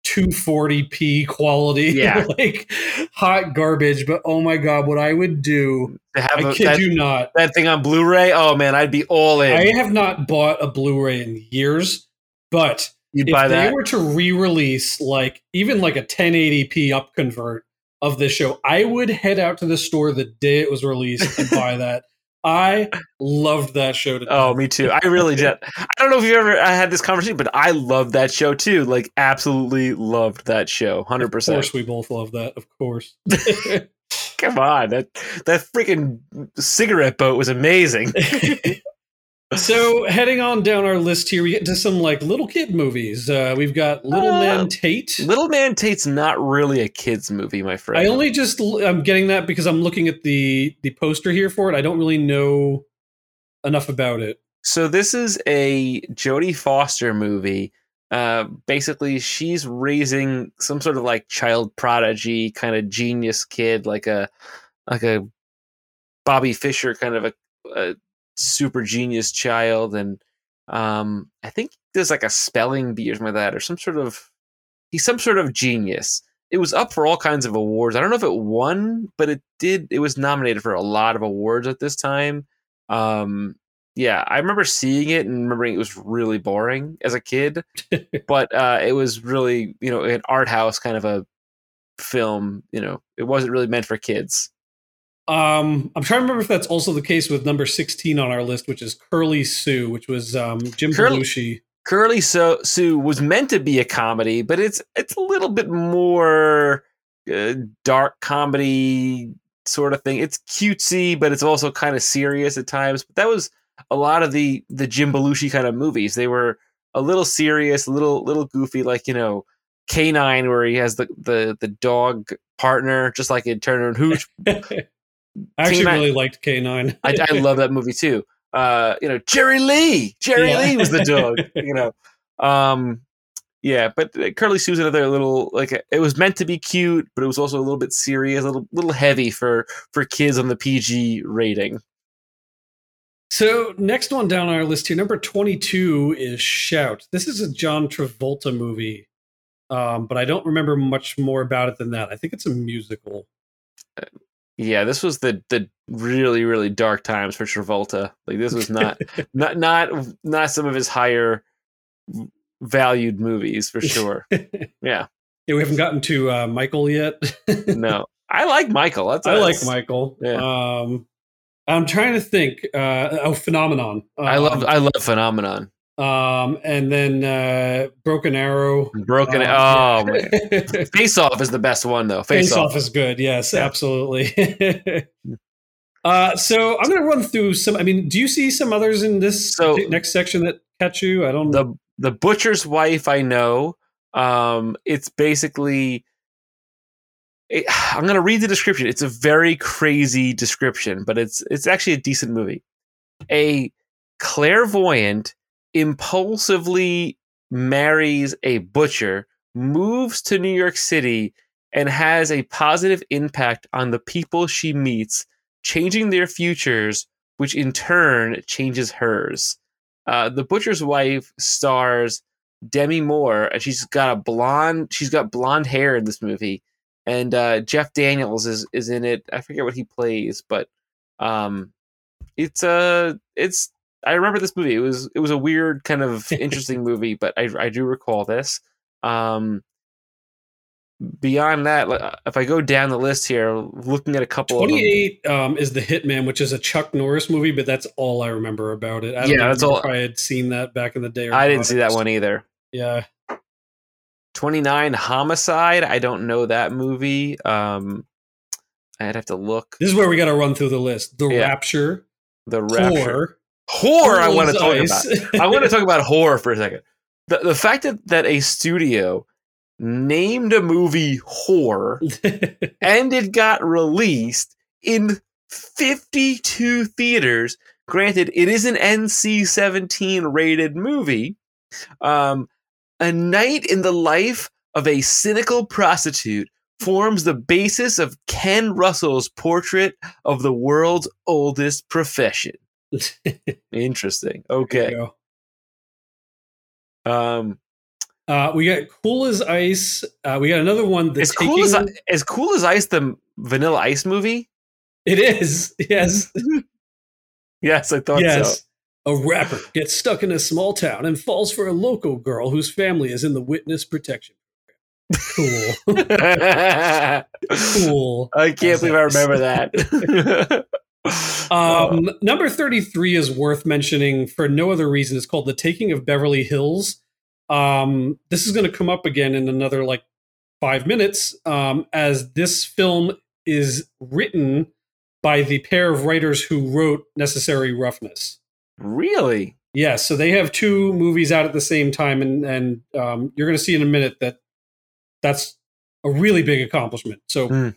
240p quality, Yeah. like hot garbage. But oh my god, what I would do! to have I a- kid that, you not. that thing on Blu-ray. Oh man, I'd be all in. I have not bought a Blu-ray in years, but You'd if they that. were to re-release like even like a 1080p up convert of this show, I would head out to the store the day it was released and buy that. I loved that show. To Oh, me too. I really did. I don't know if you ever I had this conversation, but I loved that show too. Like, absolutely loved that show. Hundred percent. Of course, we both love that. Of course. Come on, that that freaking cigarette boat was amazing. so heading on down our list here, we get to some like little kid movies. Uh, we've got Little Uh, Man Tate. Little Man Tate's not really a kids movie, my friend. I only just I'm getting that because I'm looking at the the poster here for it. I don't really know enough about it. So this is a Jodie Foster movie. Uh, basically, she's raising some sort of like child prodigy kind of genius kid, like a like a Bobby Fischer kind of a, a super genius child, and um, I think there's like a spelling bee or something like that, or some sort of he's some sort of genius. It was up for all kinds of awards. I don't know if it won, but it did. It was nominated for a lot of awards at this time. Um, yeah, I remember seeing it and remembering it was really boring as a kid, but uh, it was really, you know, an art house kind of a film. You know, it wasn't really meant for kids. Um, I'm trying to remember if that's also the case with number 16 on our list, which is Curly Sue, which was um, Jim Curly- Belushi. Curly so- Sue was meant to be a comedy, but it's it's a little bit more uh, dark comedy sort of thing. It's cutesy, but it's also kind of serious at times. But that was a lot of the the Jim Belushi kind of movies. They were a little serious, a little little goofy, like you know K9, where he has the the the dog partner, just like in Turner and Hooch. I actually really liked K9. I, I love that movie too. Uh, you know, Jerry Lee. Jerry Yeah. Lee was the dog. You know, um, yeah. But uh, Curly Sue's another little like it was meant to be cute, but it was also a little bit serious, a little little heavy for for kids on the PG rating. So next one down on our list here, number 22 is Shout. This is a John Travolta movie, um, but I don't remember much more about it than that. I think it's a musical. Yeah, this was the the really really dark times for Travolta. Like this was not not not not some of his higher valued movies for sure. Yeah, Yeah, we haven't gotten to uh, Michael yet. no, I like Michael. That's I like Michael. Yeah. Um, I'm trying to think. Uh, oh, Phenomenon. I love Um, I love Phenomenon. Um, and then uh, Broken Arrow. Broken. Um, oh man. Face Off is the best one though. Face, Face Off. off is good. Yes, Yeah. absolutely. uh, so I'm going to run through some. I mean, do you see some others in this So- next section that catch you? I don't. the the butcher's wife i know um it's basically it, i'm going to read the description it's a very crazy description but it's it's actually a decent movie a clairvoyant impulsively marries a butcher moves to new york city and has a positive impact on the people she meets changing their futures which in turn changes hers uh, the butcher's wife stars Demi Moore, and she's got a blonde. She's got blonde hair in this movie, and uh, Jeff Daniels is is in it. I forget what he plays, but um, it's a it's. I remember this movie. It was it was a weird kind of interesting movie, but I I do recall this. Um, beyond that, if I go down the list here, looking at a couple of 28 um, is the Hitman, which is a Chuck Norris movie, but that's all I remember about it. I don't Yeah, know that's if all- I had seen that back in the day. Or I didn't not. see that one either. Yeah, 29 homicide i don't know that movie um i'd have to look this is where we got to run through the list. The Yeah. Rapture, the rapture Whore, whore i want to talk about. I want to talk about whore for a second. The, the fact that, that a studio named a movie whore and it got released in 52 theaters granted it is an nc-17 rated movie um, a night in the life of a cynical prostitute forms the basis of ken russell's portrait of the world's oldest profession interesting okay um Uh, we got Cool as Ice. Uh, we got another one. The is cool as Taking- as cool as ice the vanilla ice movie It is. Yes. yes i thought yes. so A rapper gets stuck in a small town and falls for a local girl whose family is in the witness protection program. Cool. cool. I can't That's believe I remember that. Um, number 33 is worth mentioning for no other reason. It's called The Taking of Beverly Hills. Um, this is going to come up again in another like five minutes, um, as this film is written by the pair of writers who wrote Necessary Roughness. really? Yes, so they have two movies out at the same time, and and um, you're going to see in a minute that that's a really big accomplishment. So Hmm.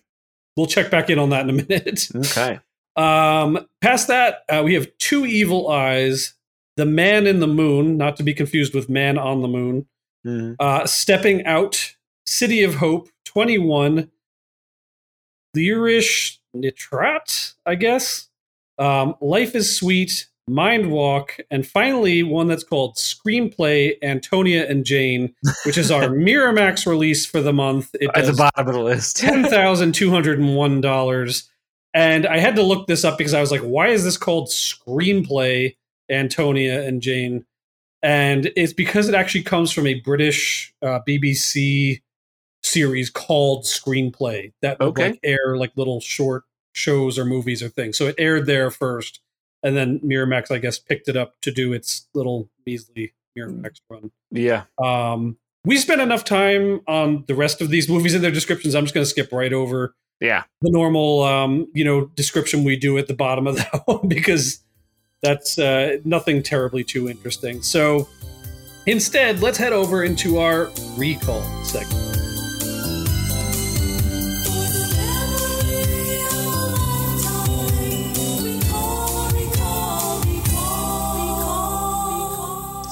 we'll check back in on that in a minute. Okay. Um, past that, uh, we have Two Evil Eyes, The Man in the Moon, not to be confused with Man on the Moon, Mhm. uh, Stepping Out, City of Hope, 21, Lyrish Nitrat, I guess, um, Life is Sweet, Mind Walk, and finally one that's called Screenplay Antonia and Jane, which is our Miramax release for the month. It At the bottom of the list. ten thousand two hundred and one dollars. And I had to look this up because I was like, why is this called screenplay Antonia and Jane? And it's because it actually comes from a British uh, BBC series called Screenplay that would Okay. like air like little short shows or movies or things. So it aired there first, and then Miramax, I guess, picked it up to do its little measly Miramax run. yeah. Um, we spent enough time on the rest of these movies in their descriptions. I'm just going to skip right over Yeah. the normal, um, you know, description we do at the bottom of that one because that's uh, nothing terribly too interesting. So instead, let's head over into our recall segment.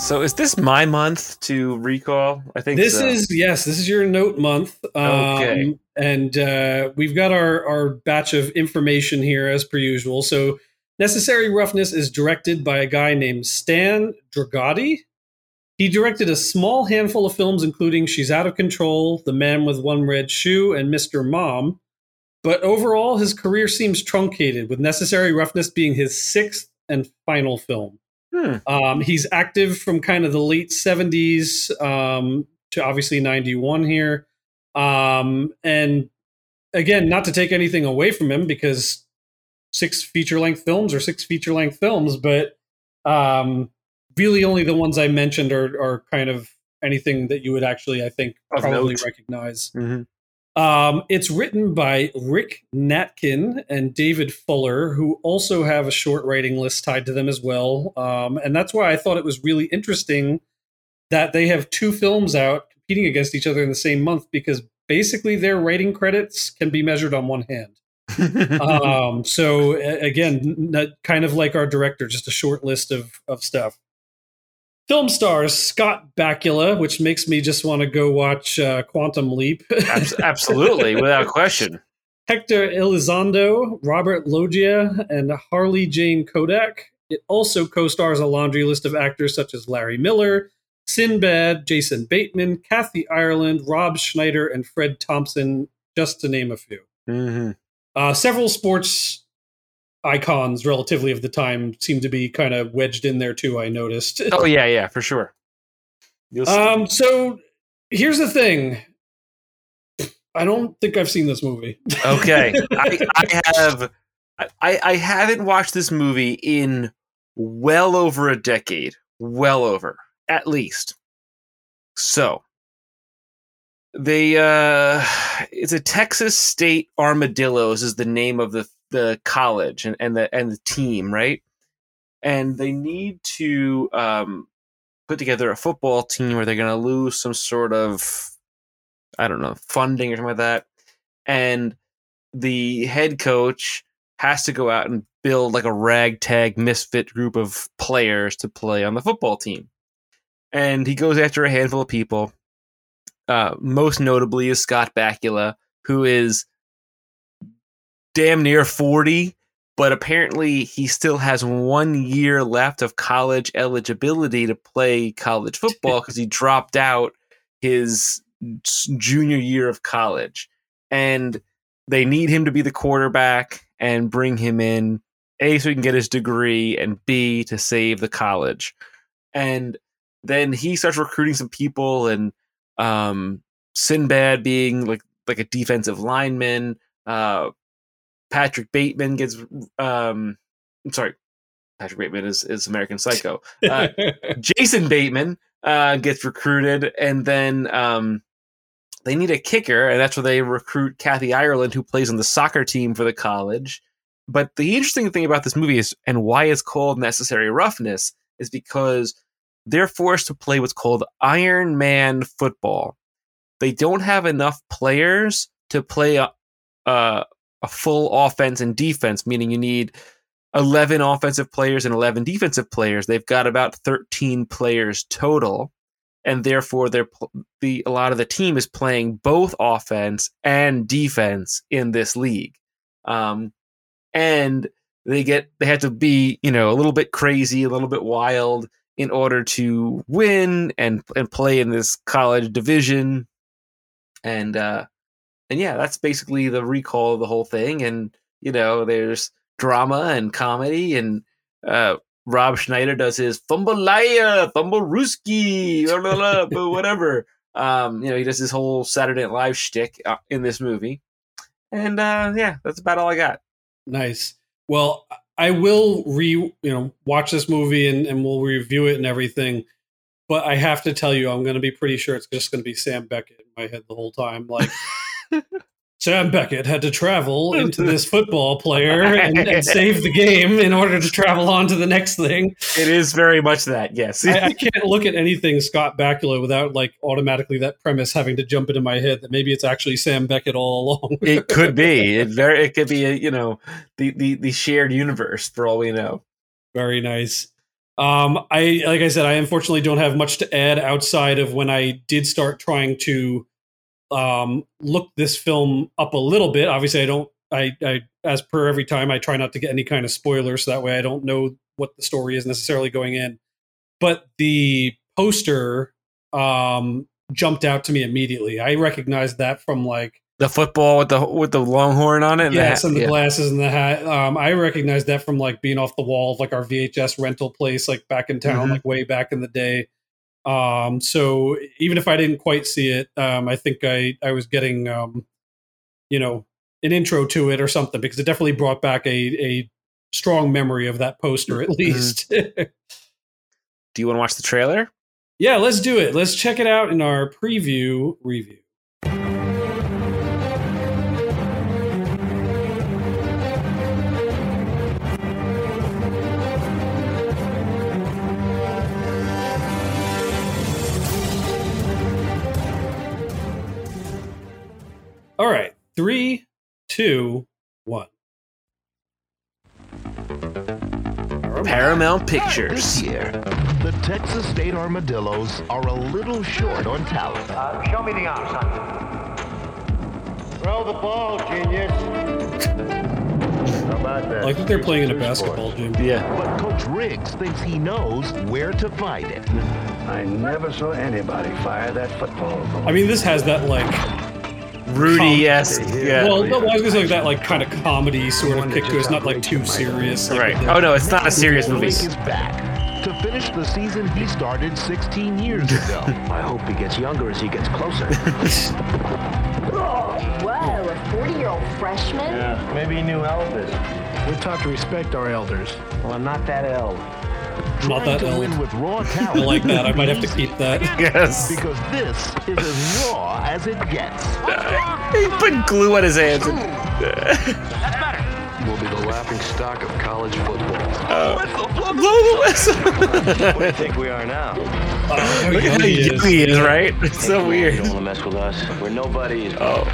So is this my month to recall? I think This so. is yes, this is your note month. Um, Okay. and uh, we've got our our batch of information here as per usual. So, Necessary Roughness is directed by a guy named Stan Dragoti. He directed a small handful of films, including She's Out of Control, The Man with One Red Shoe, and Mr. Mom. But overall, his career seems truncated, with Necessary Roughness being his sixth and final film. Hmm. Um, he's active from kind of the late 70s um, to obviously 91 here. Um, and again, not to take anything away from him because six feature length films are six feature length films, but um, really only the ones I mentioned are, are kind of anything that you would actually, I think, Of probably note. recognize. Mhm. Um, it's written by Rick Natkin and David Fuller, who also have a short writing list tied to them as well. Um, and that's why I thought it was really interesting that they have two films out competing against each other in the same month because basically their writing credits can be measured on one hand. um, so again, n- kind of like our director, just a short list of of stuff. Film stars Scott Bakula, which makes me just want to go watch uh, Quantum Leap. Absolutely, without question. Hector Elizondo, Robert Loggia, and Harley Jane Kozak. It also co stars a laundry list of actors such as Larry Miller, Sinbad, Jason Bateman, Kathy Ireland, Rob Schneider, and Fred Thompson, just to name a few. hmm Uh, several sports icons, relatively of the time, seem to be kind of wedged in there too. I noticed. Oh yeah, yeah, for sure. Um, so here's the thing. I don't think I've seen this movie. Okay, I, I have. I, I haven't watched this movie in well over a decade. Well over, at least. So they uh it's a Texas State Armadillos is the name of the the college and, and the and the team, right? And they need to um put together a football team where they're gonna lose some sort of I don't know, funding or something like that. And the head coach has to go out and build like a ragtag misfit group of players to play on the football team. And he goes after a handful of people. Uh, most notably is Scott Bakula, who is damn near 40, but apparently he still has one year left of college eligibility to play college football because he dropped out his junior year of college. And they need him to be the quarterback and bring him in a so he can get his degree and b to save the college and then he starts recruiting some people and um sinbad being like like a defensive lineman uh patrick bateman gets um i'm sorry patrick bateman is is american psycho uh, Jason Bateman uh, gets recruited, and then um, they need a kicker, and that's where they recruit Kathy Ireland, who plays on the soccer team for the college. But the interesting thing about this movie is, and why it's called Necessary Roughness, is because they're forced to play what's called Iron Man football. They don't have enough players to play a, a, a full offense and defense, meaning you need 11 offensive players and 11 defensive players. They've got about 13 players total. And therefore, they're the a lot of the team is playing both offense and defense in this league, um, and they get they have to be you know a little bit crazy, a little bit wild in order to win and and play in this college division, and uh, and yeah, that's basically the recall of the whole thing. And you know, there's drama and comedy and uh Rob Schneider does his Thumbalaya, Thumbaruski, blah, blah, blah, whatever. Um, you know, he does his whole Saturday Night Live shtick uh, in this movie. And uh yeah, that's about all I got. Nice. Well, I will re you know watch this movie and, and we'll review it and everything. But I have to tell you, I'm going to be pretty sure it's just going to be Sam Beckett in my head the whole time. Like Sam Beckett had to travel into this football player and, and save the game in order to travel on to the next thing. It is very much that, yes. I, I can't look at anything Scott Bakula without like automatically that premise having to jump into my head that maybe it's actually Sam Beckett all along. it could be. It very it could be a, you know, the, the the shared universe for all we know. Very nice. Um, I like I said, I unfortunately don't have much to add outside of when I did start trying to um, look this film up a little bit. Obviously, I don't. I, I as per every time, I try not to get any kind of spoilers, so that way I don't know what the story is necessarily going in. But the poster um, jumped out to me immediately. I recognized that from like The football with the with the longhorn on it. And yes, the, and the yeah. glasses and the hat. Um, I recognized that from like being off the wall of like our VHS rental place, like back in town, Mhm. like way back in the day. Um, so even if I didn't quite see it, um, I think I I was getting um, you know, an intro to it or something because it definitely brought back a a strong memory of that poster at Mhm. least. Do you want to watch the trailer? yeah, let's do it. Let's check it out in our preview review. All right, three, two, one. Paramount This Pictures. year, the Texas State Armadillos are a little short on talent. Uh, show me the arm, son. Throw the ball, genius. How about that? I like that they're playing in a basketball gym. Yeah. But Coach Riggs thinks he knows where to find it. I never saw anybody fire that football. I mean, this has that like Rudy esque. Yeah. Well, no, I was gonna say like that like kind of comedy sort of kick to it. It's not like too serious. Like, right. Oh no, it's not a serious movie. Rick is back to finish the season he started 16 years ago. I hope he gets younger as he gets closer. Whoa, a 40 year old freshman? Yeah, maybe he knew Elvis. We're taught to respect our elders. Well, I'm not that old. Not that old. with raw I like that. I might have to keep that. Yes. Because this is as raw as it gets. He put glue on his hands. And, We'll be the laughing stock of college football. Oh. blow the whistle. What do you think we are now? How Look at how he young is. he is, right? It's so You weird. don't want to mess with us. We're nobody. Oh.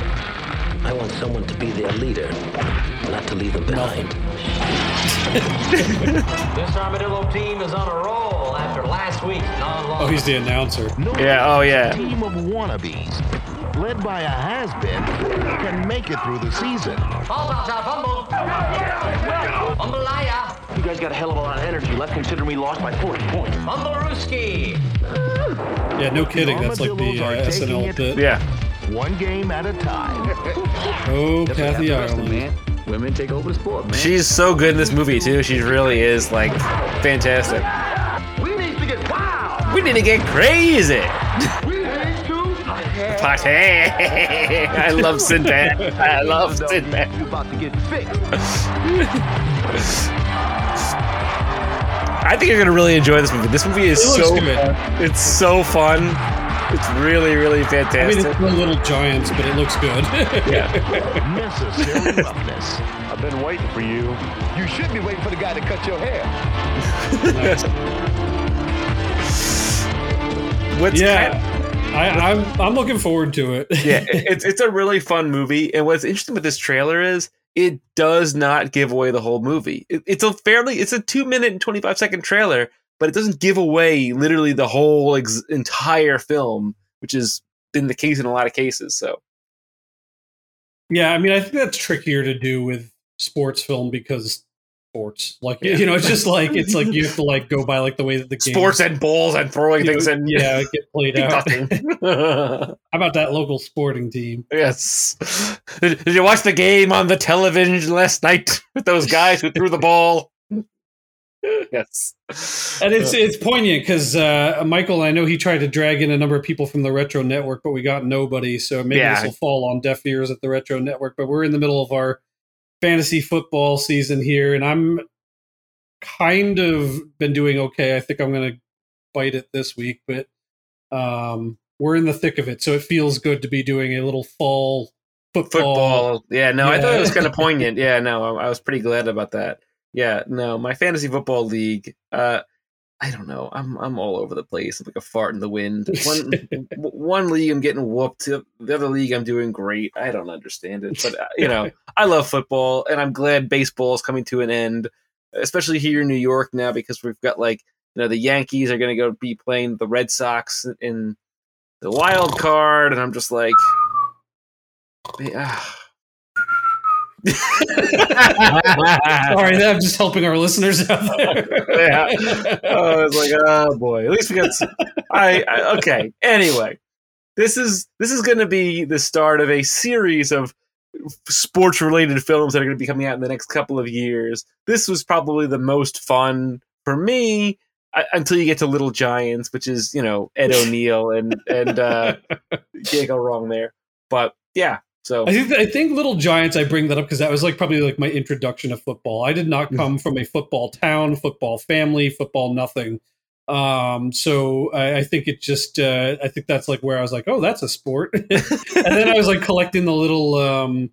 I want someone to be their leader, not to leave them behind. This Armadillo team is on a roll after last week's non-loss. Oh, he's the announcer. No Yeah, oh, yeah. team of wannabes, led by a has-been, can make it through the season. False outside fumble. Fumble You guys got a hell of a lot of energy left considering we lost by 40 points. Fumblerooski. Yeah, no kidding. That's like the uh, Armadillos are taking SNL bit. Yeah. One game at a time. Oh, Kathy Ireland. Women take over the sport, man. She's so good in this movie too. She really is like fantastic. We need to get wild. We need to get crazy. We need to. Party. I love Sinbad. I love Sinbad. You about to get fixed. I think you're gonna really enjoy this movie. This movie is It so good. fun. It's so fun. It's really, really fantastic. I mean, it's the little giants, but it looks good. yeah. Necessary roughness. I've been waiting for you. You should be waiting for the guy to cut your hair. What's yeah, kind I, I'm I'm looking forward to it. yeah, it's it's a really fun movie. And what's interesting with this trailer is it does not give away the whole movie. It, it's a fairly it's a two minute and twenty five second trailer, but it doesn't give away literally the whole ex- entire film, which has been the case in a lot of cases. So Yeah, I mean, I think that's trickier to do with sports film because sports, like Yeah. you know, it's just like it's like you have to like go by like the way that the game sports and balls and throwing things and yeah get played out. How about that local sporting team? yes. Did, did you watch the game on the television last night with those guys who threw the ball? Yes. And it's it's poignant because uh, Michael, I know he tried to drag in a number of people from the Retro Network, but we got nobody. So maybe Yeah. this will fall on deaf ears at the Retro Network. But we're in the middle of our fantasy football season here, and I'm kind of been doing okay. I think I'm going to bite it this week, but um, we're in the thick of it, so it feels good to be doing a little fall football. football. Yeah, no, I thought it was kind of poignant. Yeah, no, I, I was pretty glad about that. Yeah, no, my fantasy football league. Uh, I don't know. I'm I'm all over the place. I'm like a fart in the wind. One one league I'm getting whooped. The other league I'm doing great. I don't understand it, but uh, you know, I love football, and I'm glad baseball is coming to an end, especially here in New York now because we've got like you know the Yankees are going to go be playing the Red Sox in the wild card, and I'm just like, ah. Sorry, I'm just helping our listeners out there. yeah. Oh, I was like, oh boy. At least we got. s- I, I okay. Anyway, this is this is going to be the start of a series of sports related films that are going to be coming out in the next couple of years. This was probably the most fun for me uh, until you get to Little Giants, which is you know Ed O'Neill and and uh, can't go wrong there. But yeah, so I think I think Little Giants. I bring that up because that was like probably like my introduction to football. I did not come from a football town, football family, football nothing. Um, so I, I think it just uh, I think that's like where I was like, oh, that's a sport. and then I was like collecting the little um,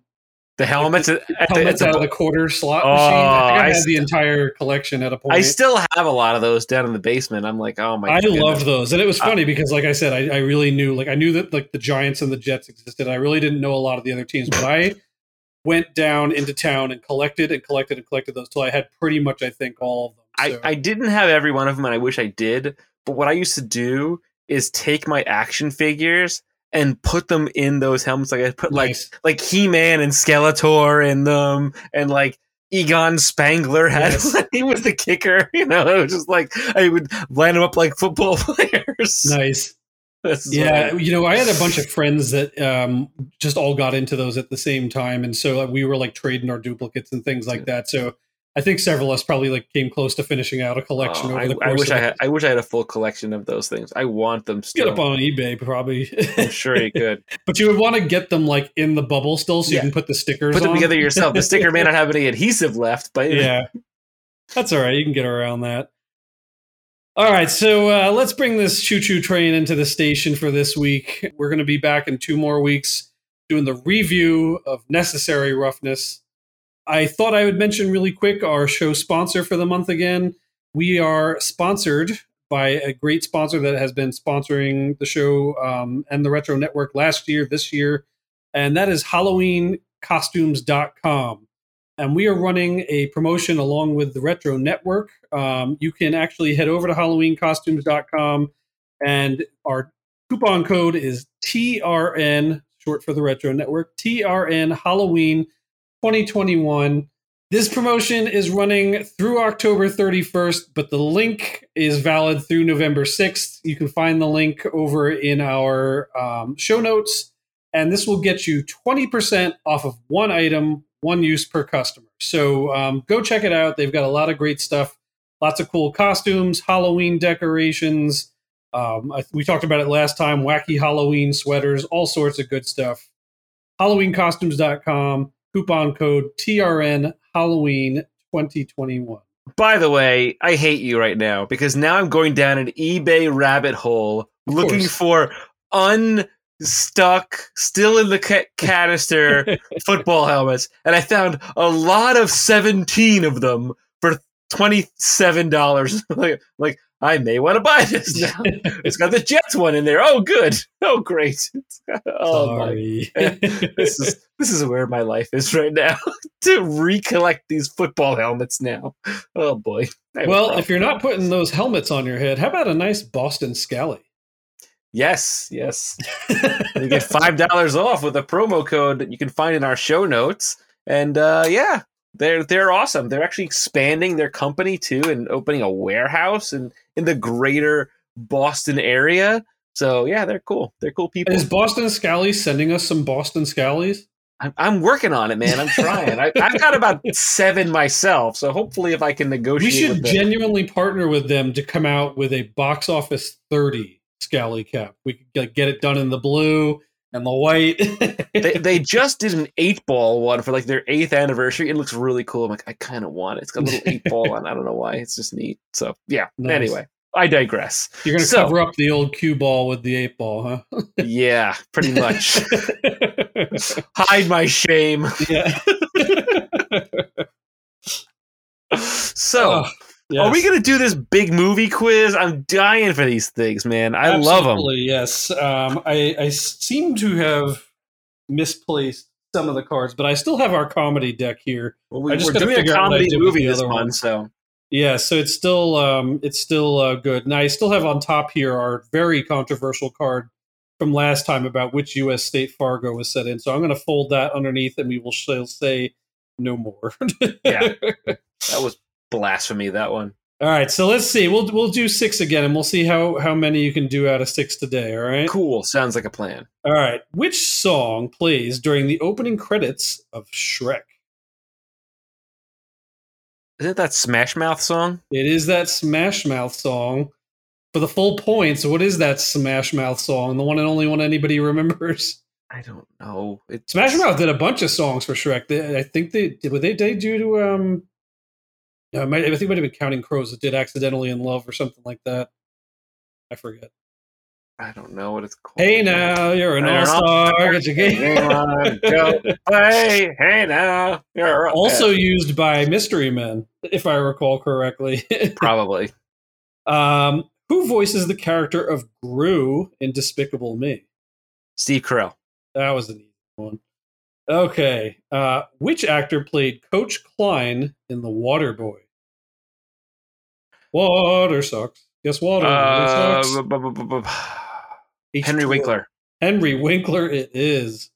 the helmets the, helmets at out the of the quarter slot Oh, machine. I I oh, I had st- the entire collection at a point. I still have a lot of those down in the basement. I'm like, oh my! I goodness. loved those, and it was uh, funny because, like I said, I, I really knew, like I knew that like the Giants and the Jets existed. I really didn't know a lot of the other teams, but I went down into town and collected and collected and collected those till I had pretty much, I think, all of them. I, I didn't have every one of them, and I wish I did. But what I used to do is take my action figures and put them in those helmets. Like I put like Nice. like He Man and Skeletor in them, and like Egon Spengler had Yes. he was the kicker. You know, it was just like I would line them up like football players. nice. Yeah, you know, I had a bunch of friends that um, just all got into those at the same time, and so we were like trading our duplicates and things like that. So I think several of us probably like came close to finishing out a collection Oh, over I, the course. I wish of I had. I wish I had a full collection of those things. I want them Still. Get up on eBay, probably. I'm sure you could. But you would want to get them like in the bubble still, so you can put the stickers. Put them on. together yourself. The sticker may not have any adhesive left, but yeah, that's all right. You can get around that. All right, so uh, let's bring this choo-choo train into the station for this week. We're going to be back in two more weeks doing the review of Necessary Roughness. I thought I would mention really quick our show sponsor for the month again. We are sponsored by a great sponsor that has been sponsoring the show um, and the Retro Network last year, this year, and that is HalloweenCostumes.com. And we are running a promotion along with the Retro Network. Um, you can actually head over to HalloweenCostumes.com, and our coupon code is TRN, short for the Retro Network, TRN Halloween 2021. This promotion is running through October 31st, but the link is valid through November 6th. You can find the link over in our um, show notes, and this will get you 20% off of one item, one use per customer. So um, go check it out. They've got a lot of great stuff, lots of cool costumes, Halloween decorations. Um, I, we talked about it last time wacky Halloween sweaters, all sorts of good stuff. HalloweenCostumes.com, coupon code TRN Halloween 2021. By the way, I hate you right now because now I'm going down an eBay rabbit hole looking course. for unstuck, still in the ca- canister football helmets, and I found a lot of 17 of them for $27. like, like, I may want to buy this now. it's got the Jets one in there. Oh, good. Oh, great. oh, my Sorry. this is this is where my life is right now to recollect these football helmets now. Oh boy. I have a well, if you're not putting those helmets on your head, how about a nice Boston Scally? yes, yes, you get five dollars off with a promo code that you can find in our show notes. And uh, yeah, they're they're awesome. They're actually expanding their company too and opening a warehouse in in the greater Boston area. So yeah, they're cool. They're cool people. Is Boston Scally sending us some Boston Scallies? I'm, I'm working on it, man. I'm trying. I, I've got about seven myself, so hopefully, if I can negotiate, We should genuinely partner with them to come out with a box office 30 Scally cap. We could like, get it done in the blue and the white. they, they just did an eight ball one for like their eighth anniversary. It looks really cool. I'm like, I kind of want it. It's got a little eight ball on. I don't know why. It's just neat. So yeah. Nice. Anyway, I digress. You're going to So- cover up the old cue ball with the eight ball, huh? Yeah, pretty much. Hide my shame. yeah. So, Oh, are we going to do this big movie quiz? I'm dying for these things, man. I love them. Absolutely, Yes. Um, I, I seem to have misplaced some of the cards, but I still have our comedy deck here. Well, we, I just we're doing a figure out what I comedy movie this month, one. so Yeah, so it's still um, it's still uh, good. Now I still have on top here our very controversial card from last time about which U.S. state Fargo was set in. So I'm going to fold that underneath, and we will shall say no more. Yeah. That was blasphemy. That one. All right, so let's see. We'll we'll do six again, and we'll see how how many you can do out of six today. All right. Cool. Sounds like a plan. All right. Which song plays during the opening credits of Shrek? Isn't that Smash Mouth song? It is that Smash Mouth song. For the full points, what is that Smash Mouth song? The one and only one anybody remembers. I don't know. It, Smash Mouth did a bunch of songs for Shrek. They, I think they did. They they do to um? No, might, I think it might have been Counting Crows that did "Accidentally in Love" or something like that. I forget. I don't know what it's called. Hey now, you're an all star. Get your game. Play. Hey now, you're also used by Mystery Men, if I recall correctly. probably. um, who voices the character of Gru in Despicable Me? Steve Carell. That was an easy one. Okay. Uh, which actor played Coach Klein in The Water Boy? Water sucks. Guess water Uh, sucks. bu- bu- bu- Henry H2O. Winkler. Henry Winkler, it is.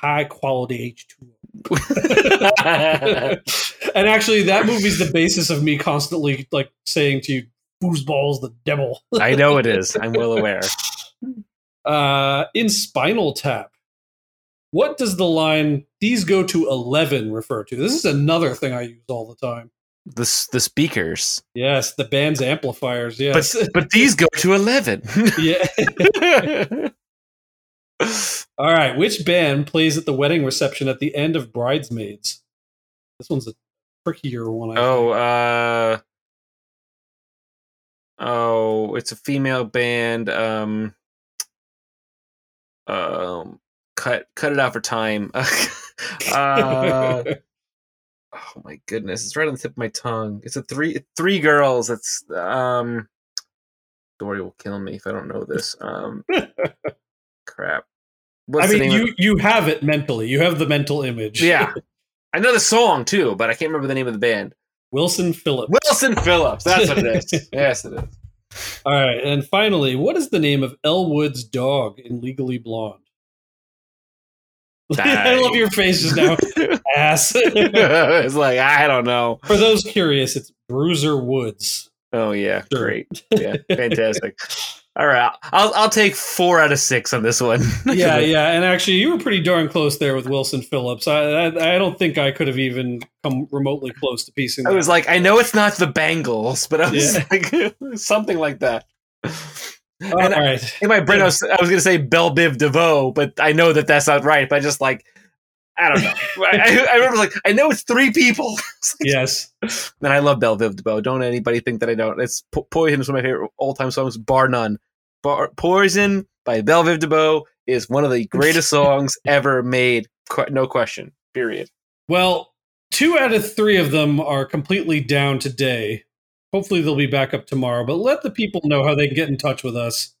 High quality H2O. and actually, that movie's the basis of me constantly like saying to you, foosball's the devil. I know it is. I'm well aware. Uh, in Spinal Tap, what does the line "these go to 11" refer to? This is another thing I use all the time. The the speakers, Yes, the band's amplifiers. Yes, but but these go to eleven. yeah. All right, which band plays at the wedding reception at the end of Bridesmaids? This one's a trickier one. I oh, uh, oh, it's a female band. Um, um, cut cut it out for time. uh, oh my goodness, it's right on the tip of my tongue. It's a three three girls. It's um, Dory will kill me if I don't know this. Um, crap. What's I mean, you you have it mentally. You have the mental image. Yeah, I know the song too, but I can't remember the name of the band. Wilson Phillips. Wilson Phillips. That's what it is. yes, it is. All right, and finally, what is the name of Elle Woods's dog in Legally Blonde? I love your face just now. Ass. it's like I don't know. For those curious, it's Bruiser Woods. Oh yeah, Sure. great. Yeah, fantastic. All right, I'll I'll take four out of six on this one. yeah, yeah, and actually, you were pretty darn close there with Wilson Phillips. I, I, I don't think I could have even come remotely close to piecing. I that was like, I know it's not the Bengals, but I was Yeah. like something like that. All and I- In my brain, I was, I was going to say Belle Biv DeVoe, but I know that that's not right. But I just like, I don't know. I, I remember like, I know it's three people. Yes. And I love Belle Biv DeVoe. Don't anybody think that I don't. It's Poison is one of my favorite all time songs, bar none. Bar- Poison by Belle Biv DeVoe is one of the greatest songs ever made. No question. Period. Well, two out of three of them are completely down today. Hopefully, they'll be back up tomorrow. But let the people know how they can get in touch with us.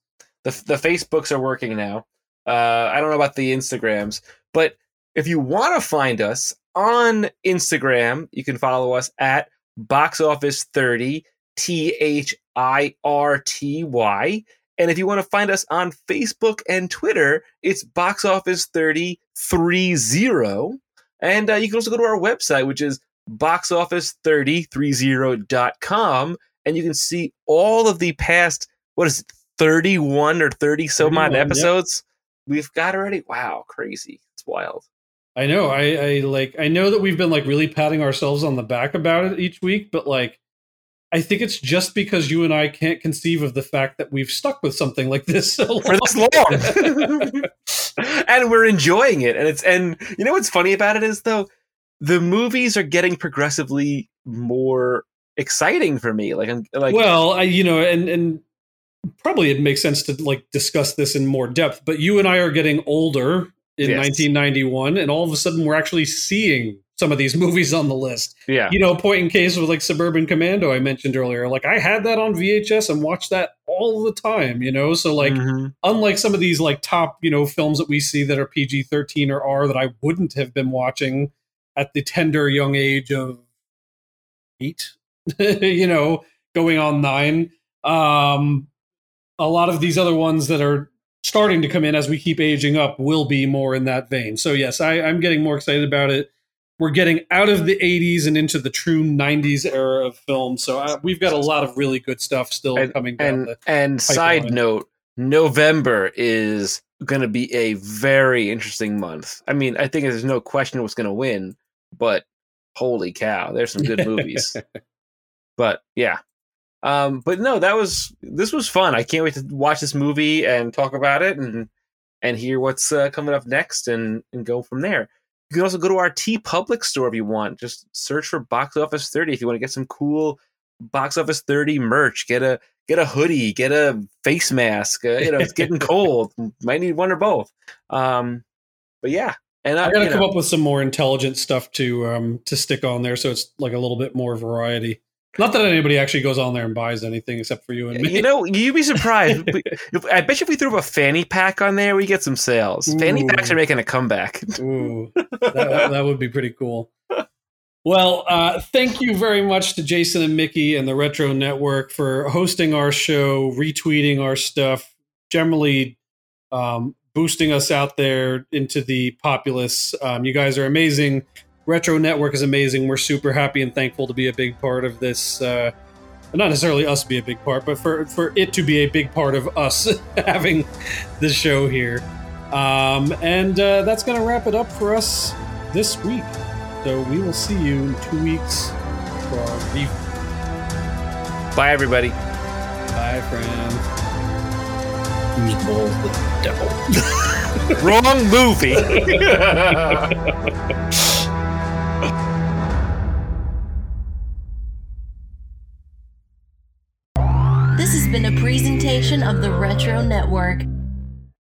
The the Facebooks are working now. Uh, I don't know about the Instagrams, but if you want to find us on Instagram, you can follow us at Box Office Thirty T H I R T Y. And if you want to find us on Facebook and Twitter, it's Box Office 30 30. And uh, you can also go to our website, which is boxoffice3030.com. And you can see all of the past, what is it, 31 or 30 some 31, odd yep. episodes we've got already? Wow, crazy. It's wild. I know. I, I like. I know that we've been like really patting ourselves on the back about it each week, but like, I think it's just because you and I can't conceive of the fact that we've stuck with something like this so for this long. and we're enjoying it. And it's and you know what's funny about it is though, the movies are getting progressively more exciting for me. Like I'm like well, I, you know, and and probably it makes sense to like discuss this in more depth. But you and I are getting older in Yes. 1991, and all of a sudden we're actually seeing some of these movies on the list. yeah. You know, point in case with like Suburban Commando I mentioned earlier. Like I had that on VHS and watched that all the time. You know, so like Mhm. unlike some of these like top you know films that we see that are PG 13 or R that I wouldn't have been watching at the tender young age of eight you know, going on nine. Um, a lot of these other ones that are starting to come in as we keep aging up will be more in that vein. So yes, I, I'm getting more excited about it. We're getting out of the 80s and into the true 90s era of film. So uh, we've got a lot of really good stuff still and, coming down. And, and side note, November is going to be a very interesting month. I mean, I think there's no question what's going to win, but holy cow, there's some good movies. But yeah. Um, but no, that was this was fun. I can't wait to watch this movie and talk about it and and hear what's uh, coming up next and and go from there. You can also go to our TeePublic store if you want. Just search for Box Office 30 if you want to get some cool Box Office 30 merch. Get a get a hoodie, get a face mask. Uh, you know, it's getting cold. Might need one or both. Um, but yeah, and I got to come know, up with some more intelligent stuff to um, to stick on there, so it's like a little bit more variety. Not that anybody actually goes on there and buys anything except for you and me. You know, you'd be surprised. I bet you if we threw a fanny pack on there, we get some sales. Fanny packs are making a comeback. Ooh, that, that would be pretty cool. Well, uh, thank you very much to Jason and Mickey and the Retro Network for hosting our show, retweeting our stuff, generally um, boosting us out there into the populace. Um, you guys are amazing. Retro Network is amazing. We're super happy and thankful to be a big part of this. Uh, not necessarily us be a big part, but for, for it to be a big part of us having this show here. Um, and uh, that's going to wrap it up for us this week. So we will see you in two weeks for our review. Bye, everybody. Bye, friends. Foosball the devil. Wrong movie. This has been a presentation of the Retro Network.